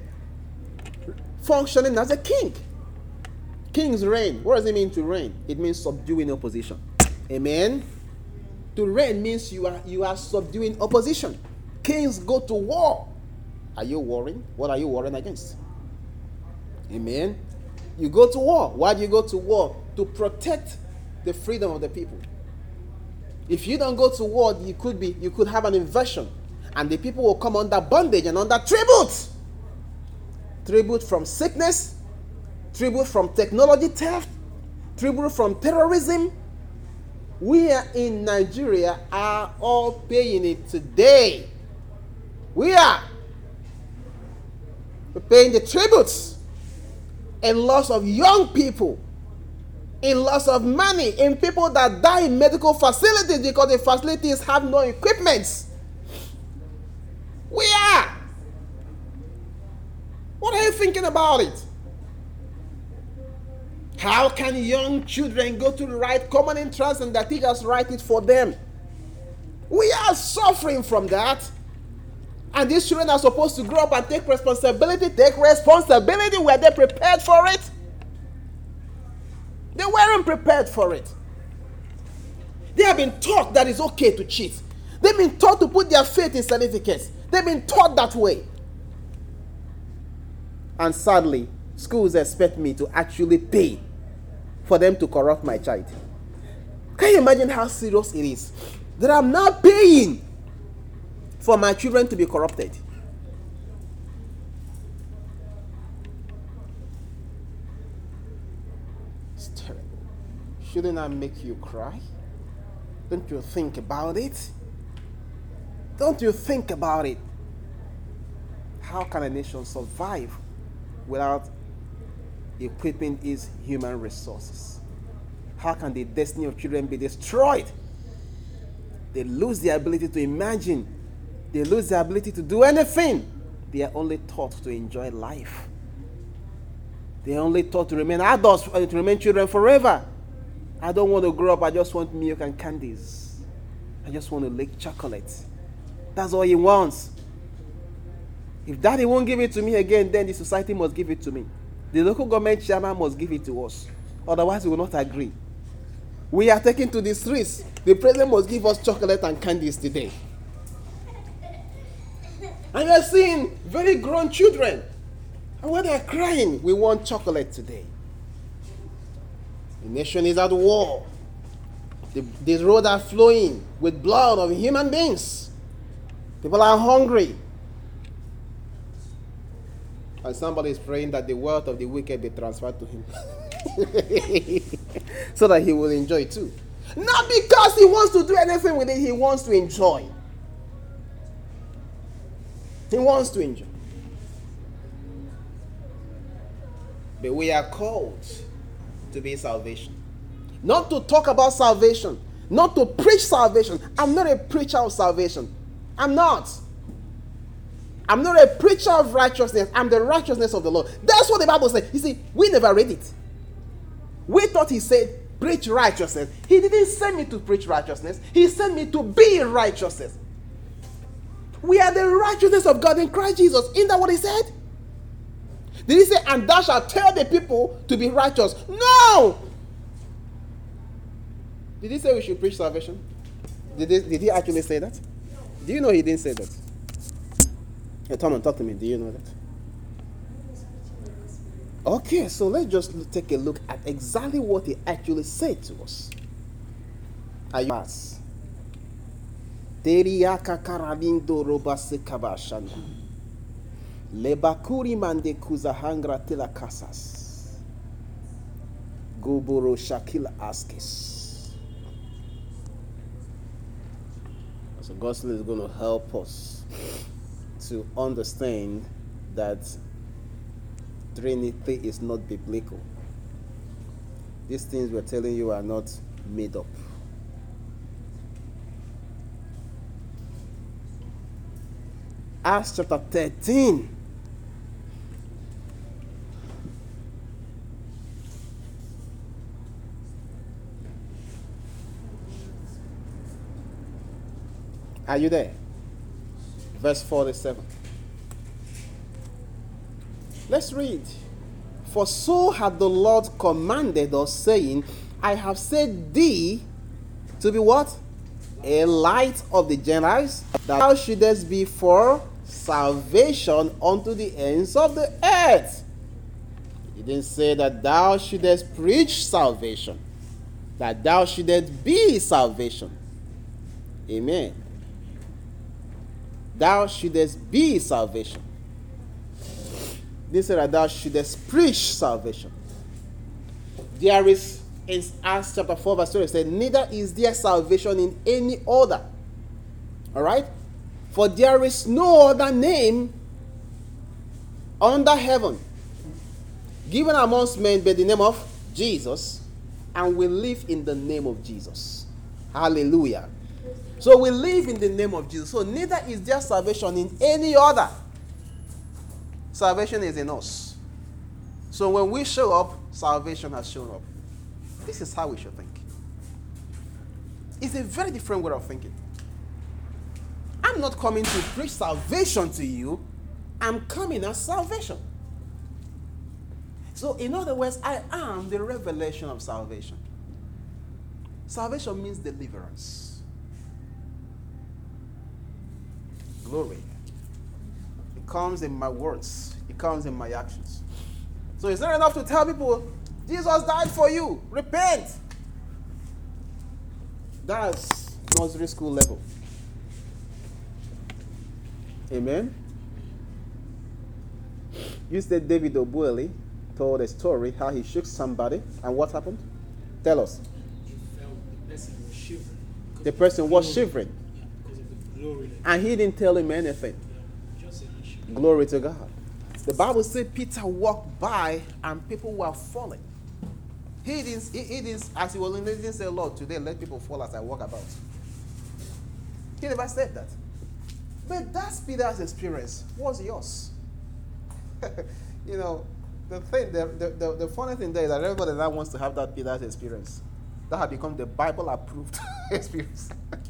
functioning as a king. Kings reign. What does it mean to reign? It means subduing opposition. Amen. To reign means you are you are subduing opposition. Kings go to war. Are you warring? What are you warring against? Amen. You go to war. Why do you go to war? To protect the freedom of the people. If you don't go to war, you could be you could have an invasion, and the people will come under bondage and under tribute. Tribute from sickness, tribute from technology theft, tribute from terrorism. We are in Nigeria are all paying it today. We are. We're paying the tributes in loss of young people, in loss of money, in people that die in medical facilities because the facilities have no equipment. We are. What are you thinking about it? How can young children go to write Common Entrance and the teachers write it for them? We are suffering from that. And these children are supposed to grow up and take responsibility. Take responsibility. Were they prepared for it? They weren't prepared for it. They have been taught that it's okay to cheat. They've been taught to put their faith in certificates. They've been taught that way. And sadly, schools expect me to actually pay for them to corrupt my child. Can you imagine how serious it is? That I'm now paying for my children to be corrupted. It's terrible. Shouldn't I make you cry? Don't you think about it? Don't you think about it? How can a nation survive without equipping its human resources? How can the destiny of children be destroyed? They lose the ability to imagine they lose the ability to do anything. They are only taught to enjoy life. They are only taught to remain adults, uh, to remain children forever. I don't want to grow up. I just want milk and candies. I just want to lick chocolate. That's all he wants. If daddy won't give it to me again, then the society must give it to me. The local government chairman must give it to us. Otherwise, we will not agree. We are taken to the streets. The president must give us chocolate and candies today. And you're seeing very grown children. And when they're crying, we want chocolate today. The nation is at war. The, the roads are flowing with blood of human beings. People are hungry. And somebody is praying that the wealth of the wicked be transferred to him. so that he will enjoy too. Not because he wants to do anything with it, he wants to enjoy. He wants to enjoy. But we are called to be salvation. Not to talk about salvation, not to preach salvation. I'm not a preacher of salvation. I'm not. I'm not a preacher of righteousness. I'm the righteousness of the Lord. That's what the Bible says. You see, we never read it. We thought he said, preach righteousness. He didn't send me to preach righteousness, he sent me to be righteousness. We are the righteousness of God in Christ Jesus. Isn't that what he said? Did he say, and thou shalt tell the people to be righteous? No! Did he say we should preach salvation? Did he, did he actually say that? Do you know he didn't say that? Hey, Tom, talk to me. Do you know that? Okay, so let's just take a look at exactly what he actually said to us. You Teriaka karabindo robase kabashanda. Lebakuri mande kuzahangra tila kasas. Goboro shakila askes. So gospel is going to help us to understand that Trinity is not biblical. These things we're telling you are not made up. Acts chapter 13. Are you there? Verse 47. Let's read. For so had the Lord commanded us, saying, I have set thee to be what? A light of the Gentiles, that thou shouldest be for salvation unto the ends of the earth. He didn't say that thou shouldest preach salvation, that thou shouldest be salvation. Amen. Thou shouldest be salvation. This said that thou shouldest preach salvation. There is in Acts chapter 4, verse 20, said, Neither is there salvation in any other. All right? For there is no other name under heaven given amongst men by the name of Jesus, and we live in the name of Jesus. Hallelujah. So we live in the name of Jesus. So neither is there salvation in any other. Salvation is in us. So when we show up, salvation has shown up. This is how we should think. It's a very different way of thinking. I'm not coming to preach salvation to you, I'm coming as salvation. So, in other words, I am the revelation of salvation. Salvation means deliverance. Glory. It comes in my words, it comes in my actions. So, it's not enough to tell people, Jesus died for you, repent. That's nursery school level. Amen. You said David Obueli told a story how he shook somebody and what happened? Tell us. the person was shivering. The person was shivering. Yeah, because of the glory. And he didn't tell him anything. Glory to God. The Bible said Peter walked by and people were falling. He didn't, he, he didn't as he was in, he didn't say, Lord, today let people fall as I walk about. He never said that. But that's Peter's experience. What's yours? you know, the thing, the, the, the, the funny thing there is that everybody now wants to have that Peter's experience. That had become the Bible approved experience.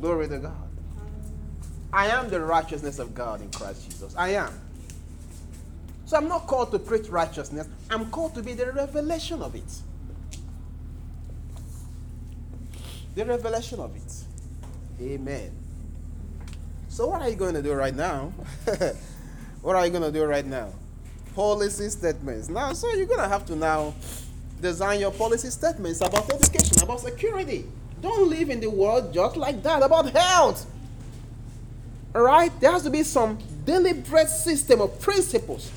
Glory to God. I am the righteousness of God in Christ Jesus. I am. So I'm not called to preach righteousness, I'm called to be the revelation of it. The revelation of it. Amen. So, what are you going to do right now? what are you going to do right now? Policy statements. Now, so you're going to have to now design your policy statements about education, about security. Don't live in the world just like that, about health. All right? There has to be some deliberate system of principles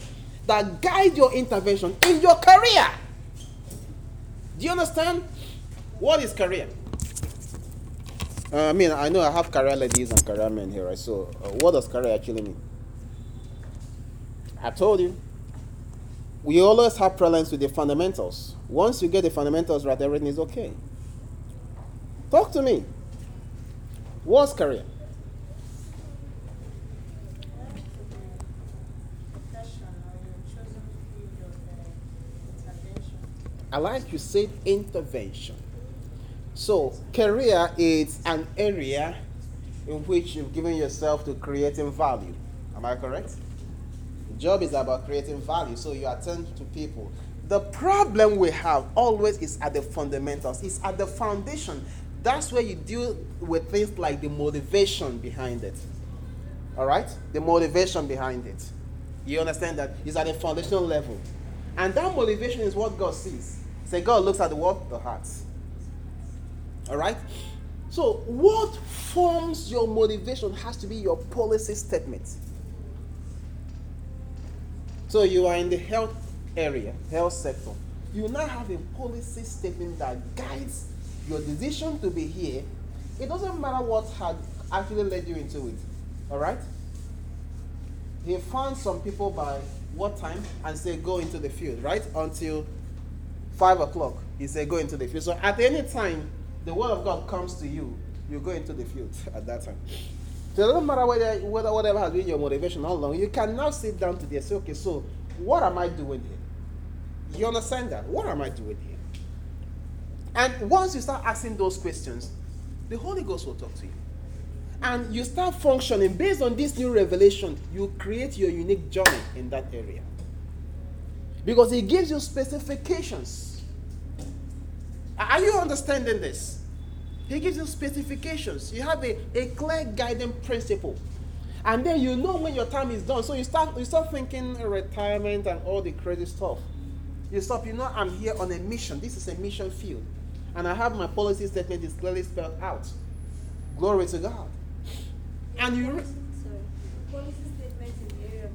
that guide your intervention in your career. Do you understand? What is career? Uh, I mean, I know I have career ladies and career men here, right? So, uh, what does career actually mean? I told you. We always have problems with the fundamentals. Once you get the fundamentals right, everything is okay. Talk to me. What's career? I like you said intervention. So, career is an area in which you've given yourself to creating value. Am I correct? Job is about creating value, so you attend to people. The problem we have always is at the fundamentals, it's at the foundation. That's where you deal with things like the motivation behind it. All right? The motivation behind it. You understand that? It's at a foundational level. And that motivation is what God sees. Say, God looks at the what? The heart. All right? So, what forms your motivation has to be your policy statement. So, you are in the health area, health sector. You now have a policy statement that guides your decision to be here. It doesn't matter what had actually led you into it. All right? He found some people by what time and say go into the field, right? Until five o'clock. He said go into the field. So at any time the word of God comes to you, you go into the field at that time. So it doesn't matter whether, whether whatever has been your motivation, how long, you can now sit down today and say, okay, so what am I doing here? You understand that? What am I doing here? And once you start asking those questions, the Holy Ghost will talk to you. And you start functioning based on this new revelation, you create your unique journey in that area. Because it gives you specifications. Are you understanding this? He gives you specifications. You have a, a clear guiding principle. And then you know when your time is done. So you start you start thinking retirement and all the crazy stuff. You stop, you know, I'm here on a mission. This is a mission field. And I have my policy statement is clearly spelled out. Glory to God. And you re-. Policy statement in the area of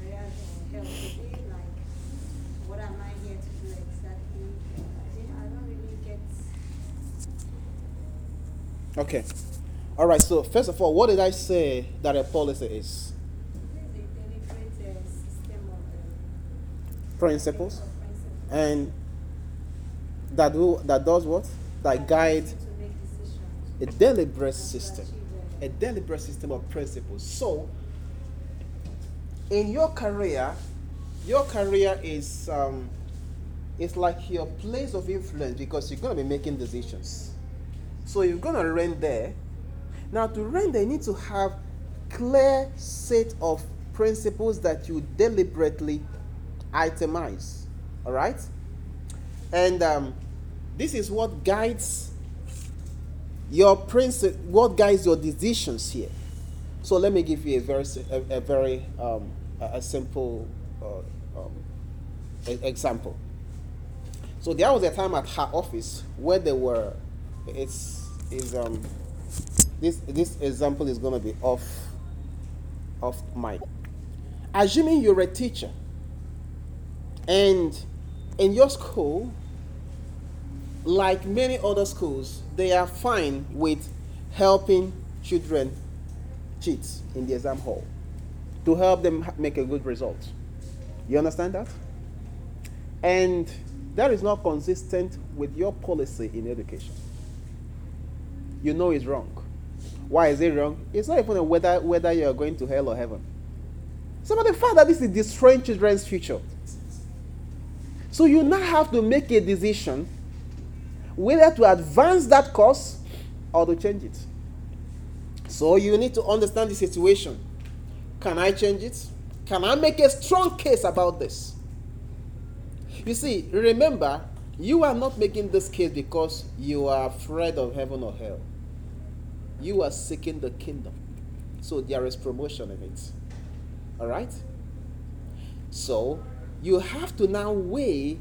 careers or health, is it like, what am I here to do exactly? I don't really get. Okay. All right, so first of all, what did I say that a policy is? This is a deliberate uh, system of Principles. of principles. And that do that does what? That guide a deliberate system. A deliberate system of principles. So in your career, your career is um, it's like your place of influence because you're gonna be making decisions. So you're gonna rent there. Now to there, you need to have clear set of principles that you deliberately itemize. All right, and um, this is what guides your principle. What guides your decisions here. So let me give you a very a, a very um, a, simple uh, um, example. So there was a time at her office where there were it's is um this this example is gonna be off off mic. Assuming you're a teacher and in your school, like many other schools, they are fine with helping children cheat in the exam hall to help them make a good result. You understand that? And that is not consistent with your policy in education. You know it's wrong. Why is it wrong? It's not even whether whether you are going to hell or heaven. Some of the fact that this is destroying children's future. So you now have to make a decision whether to advance that course or to change it. So you need to understand the situation. Can I change it? Can I make a strong case about this? You see, remember, you are not making this case because you are afraid of heaven or hell. You are seeking the kingdom. So there is promotion in it. All right? So you have to now weigh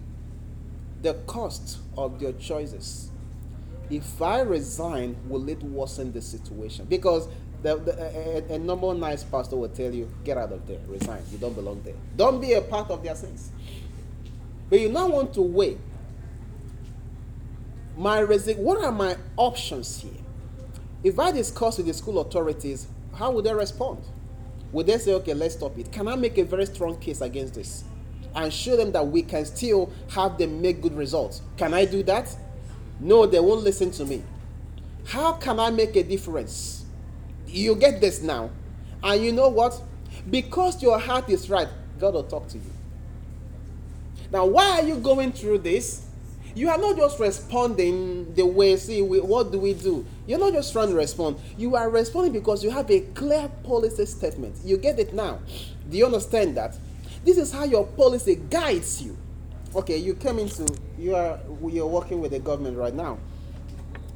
the cost of your choices. If I resign, will it worsen the situation? Because the, the, a, a, normal nice pastor will tell you, get out of there, resign. You don't belong there. Don't be a part of their sins. But you now want to weigh my resi- what are my options here? If I discuss with the school authorities, how would they respond? Would they say, okay, let's stop it? Can I make a very strong case against this and show them that we can still have them make good results? Can I do that? No, they won't listen to me. How can I make a difference? You get this now. And you know what? Because your heart is right, God will talk to you. Now, why are you going through this? You are not just responding the way, see, we, what do we do? You're not just trying to respond. You are responding because you have a clear policy statement. You get it now. Do you understand that? This is how your policy guides you. Okay, you came into, you are, you're working with the government right now.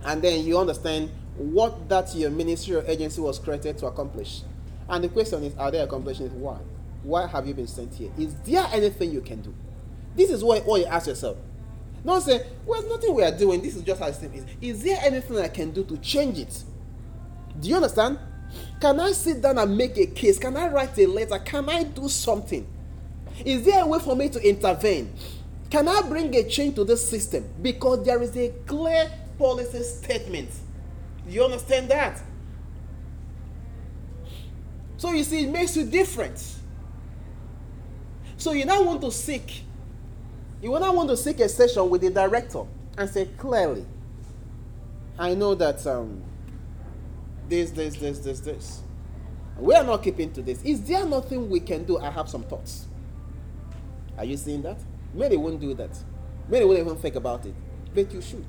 And then you understand what that your ministry or agency was created to accomplish. And the question is, are they accomplishing it? Why? Why have you been sent here? Is there anything you can do? This is what, you ask yourself. Don't say, well, nothing we are doing. This is just how it is. Is there anything I can do to change it? Do you understand? Can I sit down and make a case? Can I write a letter? Can I do something? Is there a way for me to intervene? Can I bring a change to this system? Because there is a clear policy statement. You understand that? So you see, it makes you different. So you now want to seek, you will now want to seek a session with the director and say clearly, I know that um, this, this, this, this, this. We are not keeping to this. Is there nothing we can do? I have some thoughts. Are you seeing that? Many won't do that. Many won't even think about it. But you should.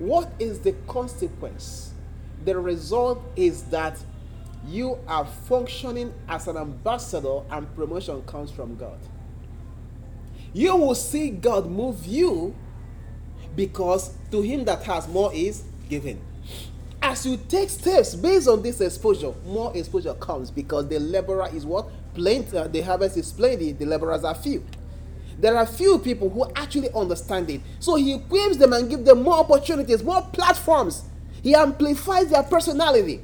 What is the consequence? The result is that you are functioning as an ambassador and promotion comes from God. You will see God move you because to him that has more is given. as you take steps based on this exposure, more exposure comes because the laborer is what? Plain, uh, the harvest is plenty, the laborers are few. There are few people who actually understand it. So he equips them and gives them more opportunities, more platforms. He amplifies their personality.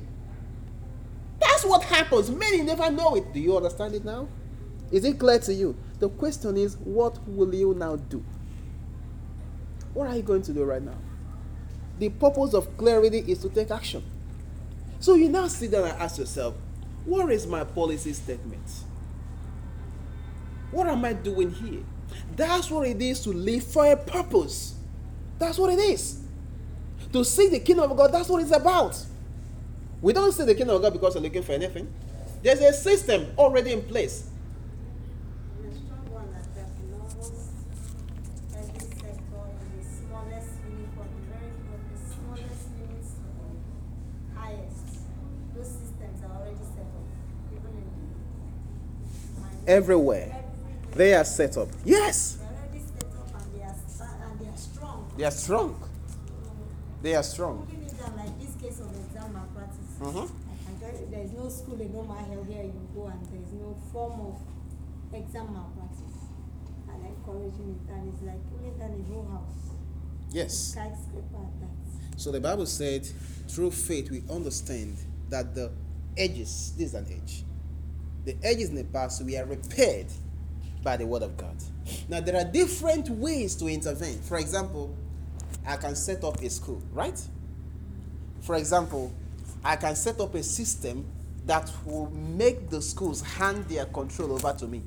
That's what happens. Many never know it. Do you understand it now? Is it clear to you? The question is, what will you now do? What are you going to do right now? The purpose of clarity is to take action. So you now sit down and ask yourself, what is my policy statement? What am I doing here? That's what it is to live for a purpose. That's what it is. To seek the kingdom of God, that's what it's about. We don't seek the kingdom of God because we're looking for anything. There's a system already in place. Everywhere. Everywhere. They are set up. Yes, They're already set up and they are sta- and they are strong. they are strong. They are strong. Even if they're like this case of exam malpractice. Mhm. Tell you there is no school in normal health here you go and there is no form of exam malpractice. And encouraging it and it's like pulling down a whole house. Yes. Skyscraper at that. So the Bible said, through faith, we understand that the edges, this is an edge, the edges in the past, we are repaired by the word of God. Now, there are different ways to intervene. For example, I can set up a school, right? For example, I can set up a system that will make the schools hand their control over to me.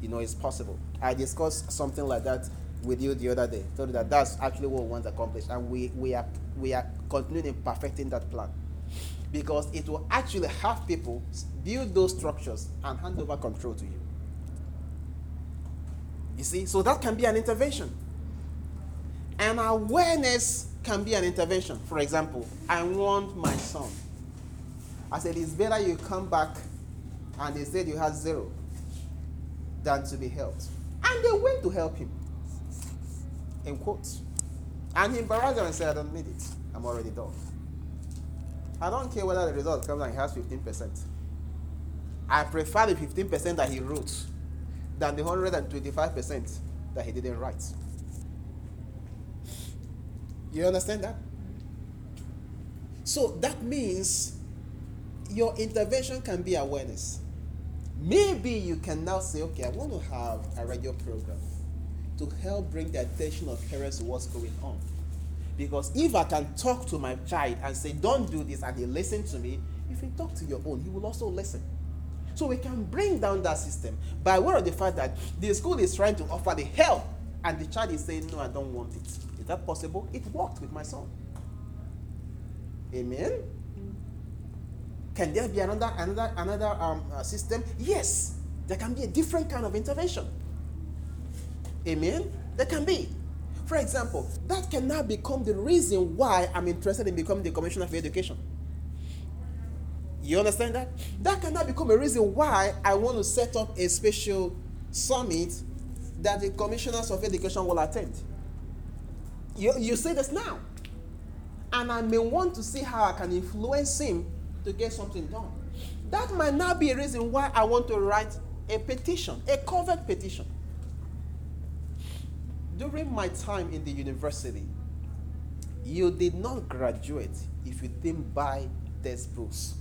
You know, it's possible. I discussed something like that with you the other day. Told you that that's actually what we want to accomplish, and we, we are we are continuing in perfecting that plan because it will actually have people build those structures and hand over control to you. You see, so that can be an intervention. And awareness can be an intervention. For example, I want my son. I said, it's better you come back and they said you had zero than to be helped. And they went to help him. In quotes. And he embarrassed them and said, I don't need it. I'm already done. I don't care whether the result comes and he has 15%. I prefer the 15% that he wrote than the 125% that he didn't write. You understand that? So that means your intervention can be awareness. Maybe you can now say, okay, I want to have a radio program to help bring the attention of parents to what's going on. Because if I can talk to my child and say, don't do this, and he listens to me, if you talk to your own, he will also listen. So we can bring down that system by way of the fact that the school is trying to offer the help, and the child is saying, no, I don't want it. Is that possible? It worked with my son. Amen. Can there be another another another um, uh, system? Yes, there can be a different kind of intervention. Amen. There can be. For example, that can now become the reason why I'm interested in becoming the commissioner for education. You understand that? That can now become a reason why I want to set up a special summit that the commissioners of education will attend. You, you say this now. And I may want to see how I can influence him to get something done. That might now be a reason why I want to write a petition, a covered petition. During my time in the university, you did not graduate if you didn't buy textbooks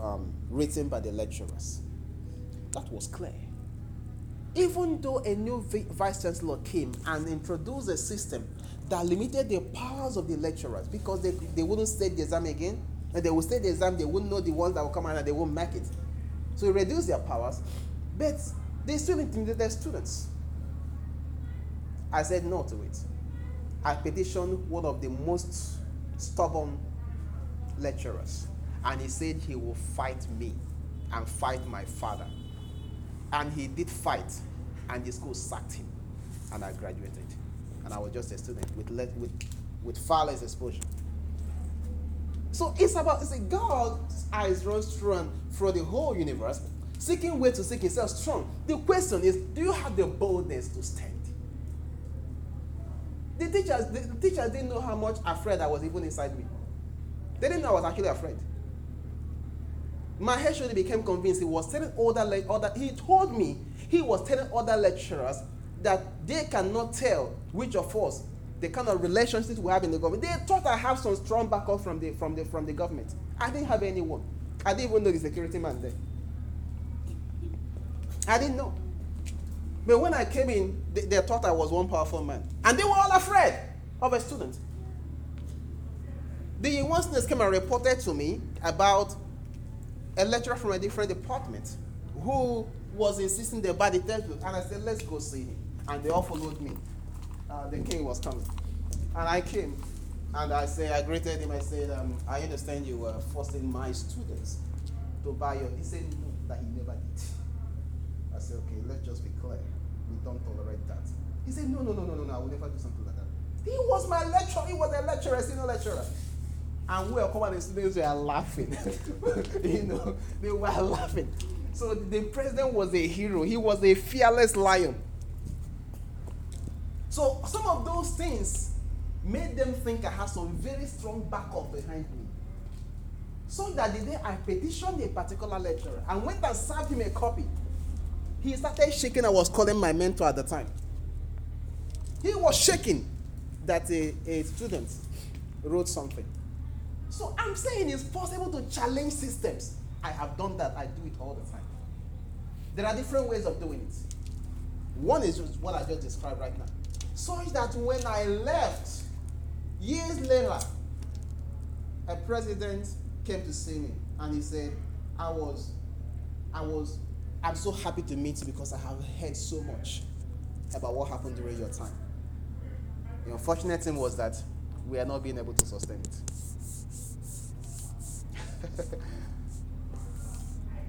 um, written by the lecturers. That was clear. Even though a new vice chancellor came and introduced a system that limited the powers of the lecturers because they, they wouldn't state the exam again, and they would state the exam, they wouldn't know the ones that will come out and they won't make it. So it reduced their powers, but they still intimidated their students. I said no to it. I petitioned one of the most stubborn lecturers, and he said he will fight me and fight my father. And he did fight, and the school sacked him, and I graduated. And I was just a student with, le- with, with far less exposure. So it's about, it's a God's eyes runs through and through the whole universe, seeking way to seek himself strong. The question is, do you have the boldness to stand? The teachers, the, teachers didn't know how much afraid I was even inside me. They didn't know I was actually afraid. My HOD became convinced he was telling other, le- other he told me he was telling other lecturers that they cannot tell which of us the kind of relationships we have in the government. They thought I have some strong backup from the from the from the government. I didn't have anyone. I didn't even know the security man there. I didn't know. But when I came in, they, they thought I was one powerful man. And they were all afraid of a student. The one student came and reported to me about a lecturer from a different department who was insisting they buy the textbook. And I said, let's go see him. And they all followed me. Uh, the king was coming. And I came. And I said, I greeted him. I said, um, I understand you were forcing my students to buy your. He said, no, that he never did. I said, okay, let's just be clear. Don't tolerate that. He said, no, no, no, no, no, no, I will never do something like that. He was my lecturer. He was a lecturer, senior lecturer. And we were coming, the students were laughing. you know, they were laughing. So the president was a hero. He was a fearless lion. So some of those things made them think I had some very strong backup behind me. So that the day I petitioned a particular lecturer and went and served him a copy, he started shaking. I was calling my mentor at the time. He was shaking that a, a student wrote something. So I'm saying it's possible to challenge systems. I have done that. I do it all the time. There are different ways of doing it. One is what I just described right now. Such that when I left, years later, a president came to see me and he said, I was, I was, I'm so happy to meet you because I have heard so much about what happened during your time. The unfortunate thing was that we are not being able to sustain it.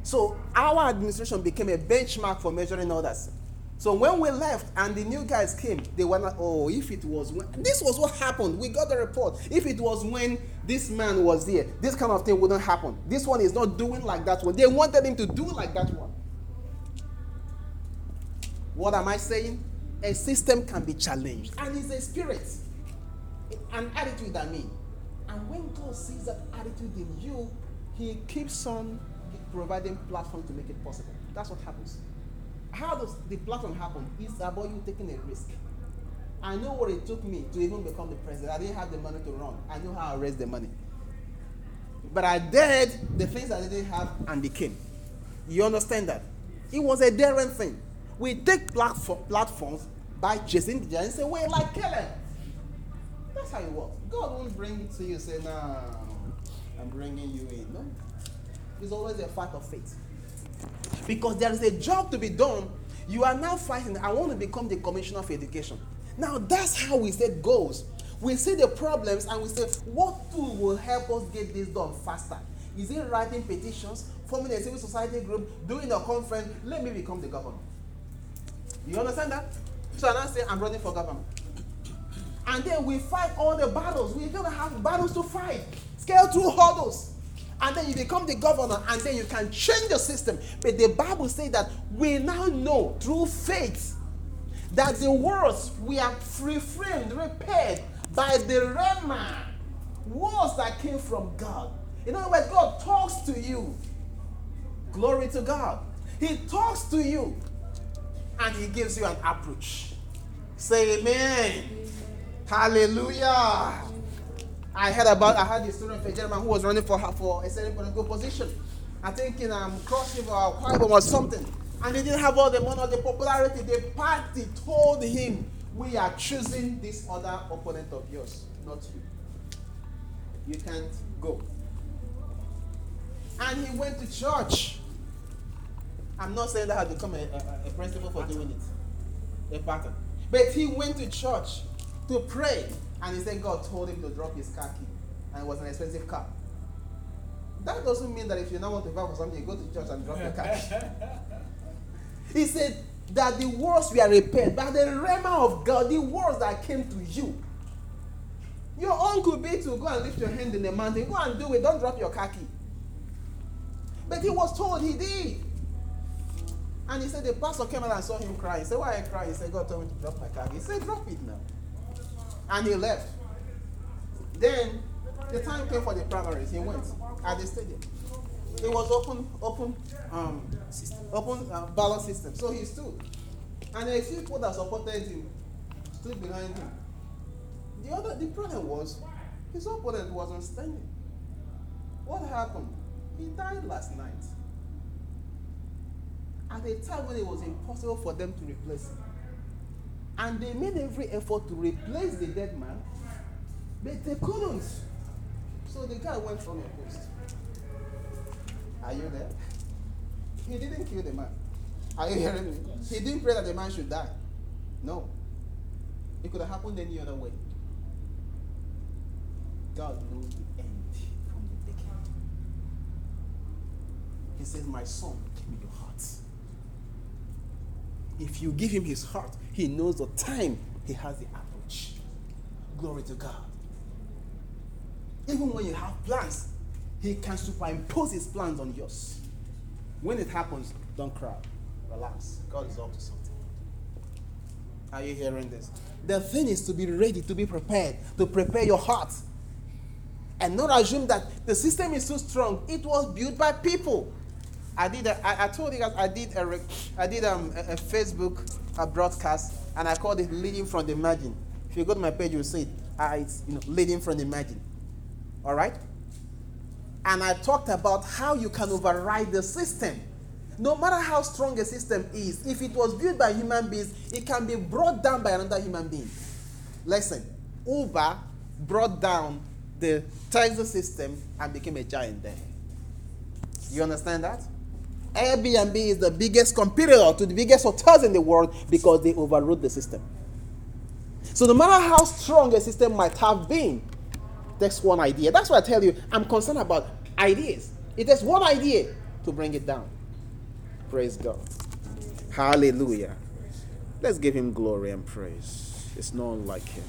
so our administration became a benchmark for measuring others. So when we left and the new guys came, they were not, oh, if it was when, this was what happened. We got the report. If it was when this man was there, this kind of thing wouldn't happen. This one is not doing like that one. They wanted him to do like that one. What am I saying? A system can be challenged, and it's a spirit, an attitude, I mean. And when God sees that attitude in you, He keeps on providing platform to make it possible. That's what happens. How does the platform happen? It's about you taking a risk. I know what it took me to even become the president. I didn't have the money to run. I knew how I raised the money. But I did the things I didn't have and became. You understand that? It was a daring thing. We take platform, platforms by chasing the giants away like Caleb. That's how it works. God won't bring it to you say, no, I'm bringing you in. No. It's always a fight of faith. Because there is a job to be done. You are now fighting. I want to become the commissioner of education. Now, that's how we set goals. We see the problems and we say, what tool will help us get this done faster? Is it writing petitions, forming a civil society group, doing a conference? Let me become the governor. You understand that? So now say, I'm running for governor. And then we fight all the battles. We're going to have battles to fight, scale through hurdles. And then you become the governor, and then you can change the system. But the Bible says that we now know through faith that the words we are reframed, repaired by the Rhema, words that came from God. In other words, God talks to you. Glory to God. He talks to you and He gives you an approach. Say amen. Hallelujah. I heard about, I had a student a gentleman who was running for for a certain political position. I think in um, Cross or Akwa Ibom or something. And he didn't have all the money or the popularity. The party told him, We are choosing this other opponent of yours, not you. You can't go. And he went to church. I'm not saying that had become a, a, a principle for doing it, a pattern. But he went to church to pray. And he said God told him to drop his car key. And it was an expensive car. That doesn't mean that if you now want to vow for something, you go to church and drop your car key. he said that the words were repaired by the rhema of God, the words that came to you. Your own could be to go and lift your hand in the mountain. Go and do it. Don't drop your car key. But he was told he did. And he said the pastor came out and saw him cry. He said, Why I cry? He said, God told me to drop my car. He said, Drop it now. And he left. Then The time came for the primaries. He went at the stadium. It was open, open, um, open uh, ballot system. So he stood, and a few people that supported him stood behind him. The other, the problem was, his opponent wasn't standing. What happened? He died last night. At a time when it was impossible for them to replace him. And they made every effort to replace the dead man, but they couldn't. So the guy went from a post. Are you there? He didn't kill the man. Are you hearing me? He didn't pray that the man should die. No. It could have happened any other way. God knows the end from the beginning. He says, My son, give me. If you give him his heart, he knows the time he has the approach. Glory to God. Even when you have plans, he can superimpose his plans on yours. When it happens, don't cry. Relax. God is up to something. Are you hearing this? The thing is to be ready, to be prepared, to prepare your heart. And not assume that the system is so strong. It was built by people. I did. A, I, I told you guys I did a I did um, a, a Facebook a broadcast and I called it "Leading from the Margin." If you go to my page, you'll see it. Uh, it's you know leading from the margin. All right. And I talked about how you can override the system. No matter how strong a system is, if it was built by human beings, it can be brought down by another human being. Listen, Uber brought down the taxi system and became a giant there. You understand that? Airbnb is the biggest competitor to the biggest hotels in the world because they overrode the system. So no matter how strong a system might have been, takes one idea. That's why I tell you, I'm concerned about ideas. It takes one idea to bring it down. Praise God. Hallelujah. Let's give him glory and praise. It's not like him.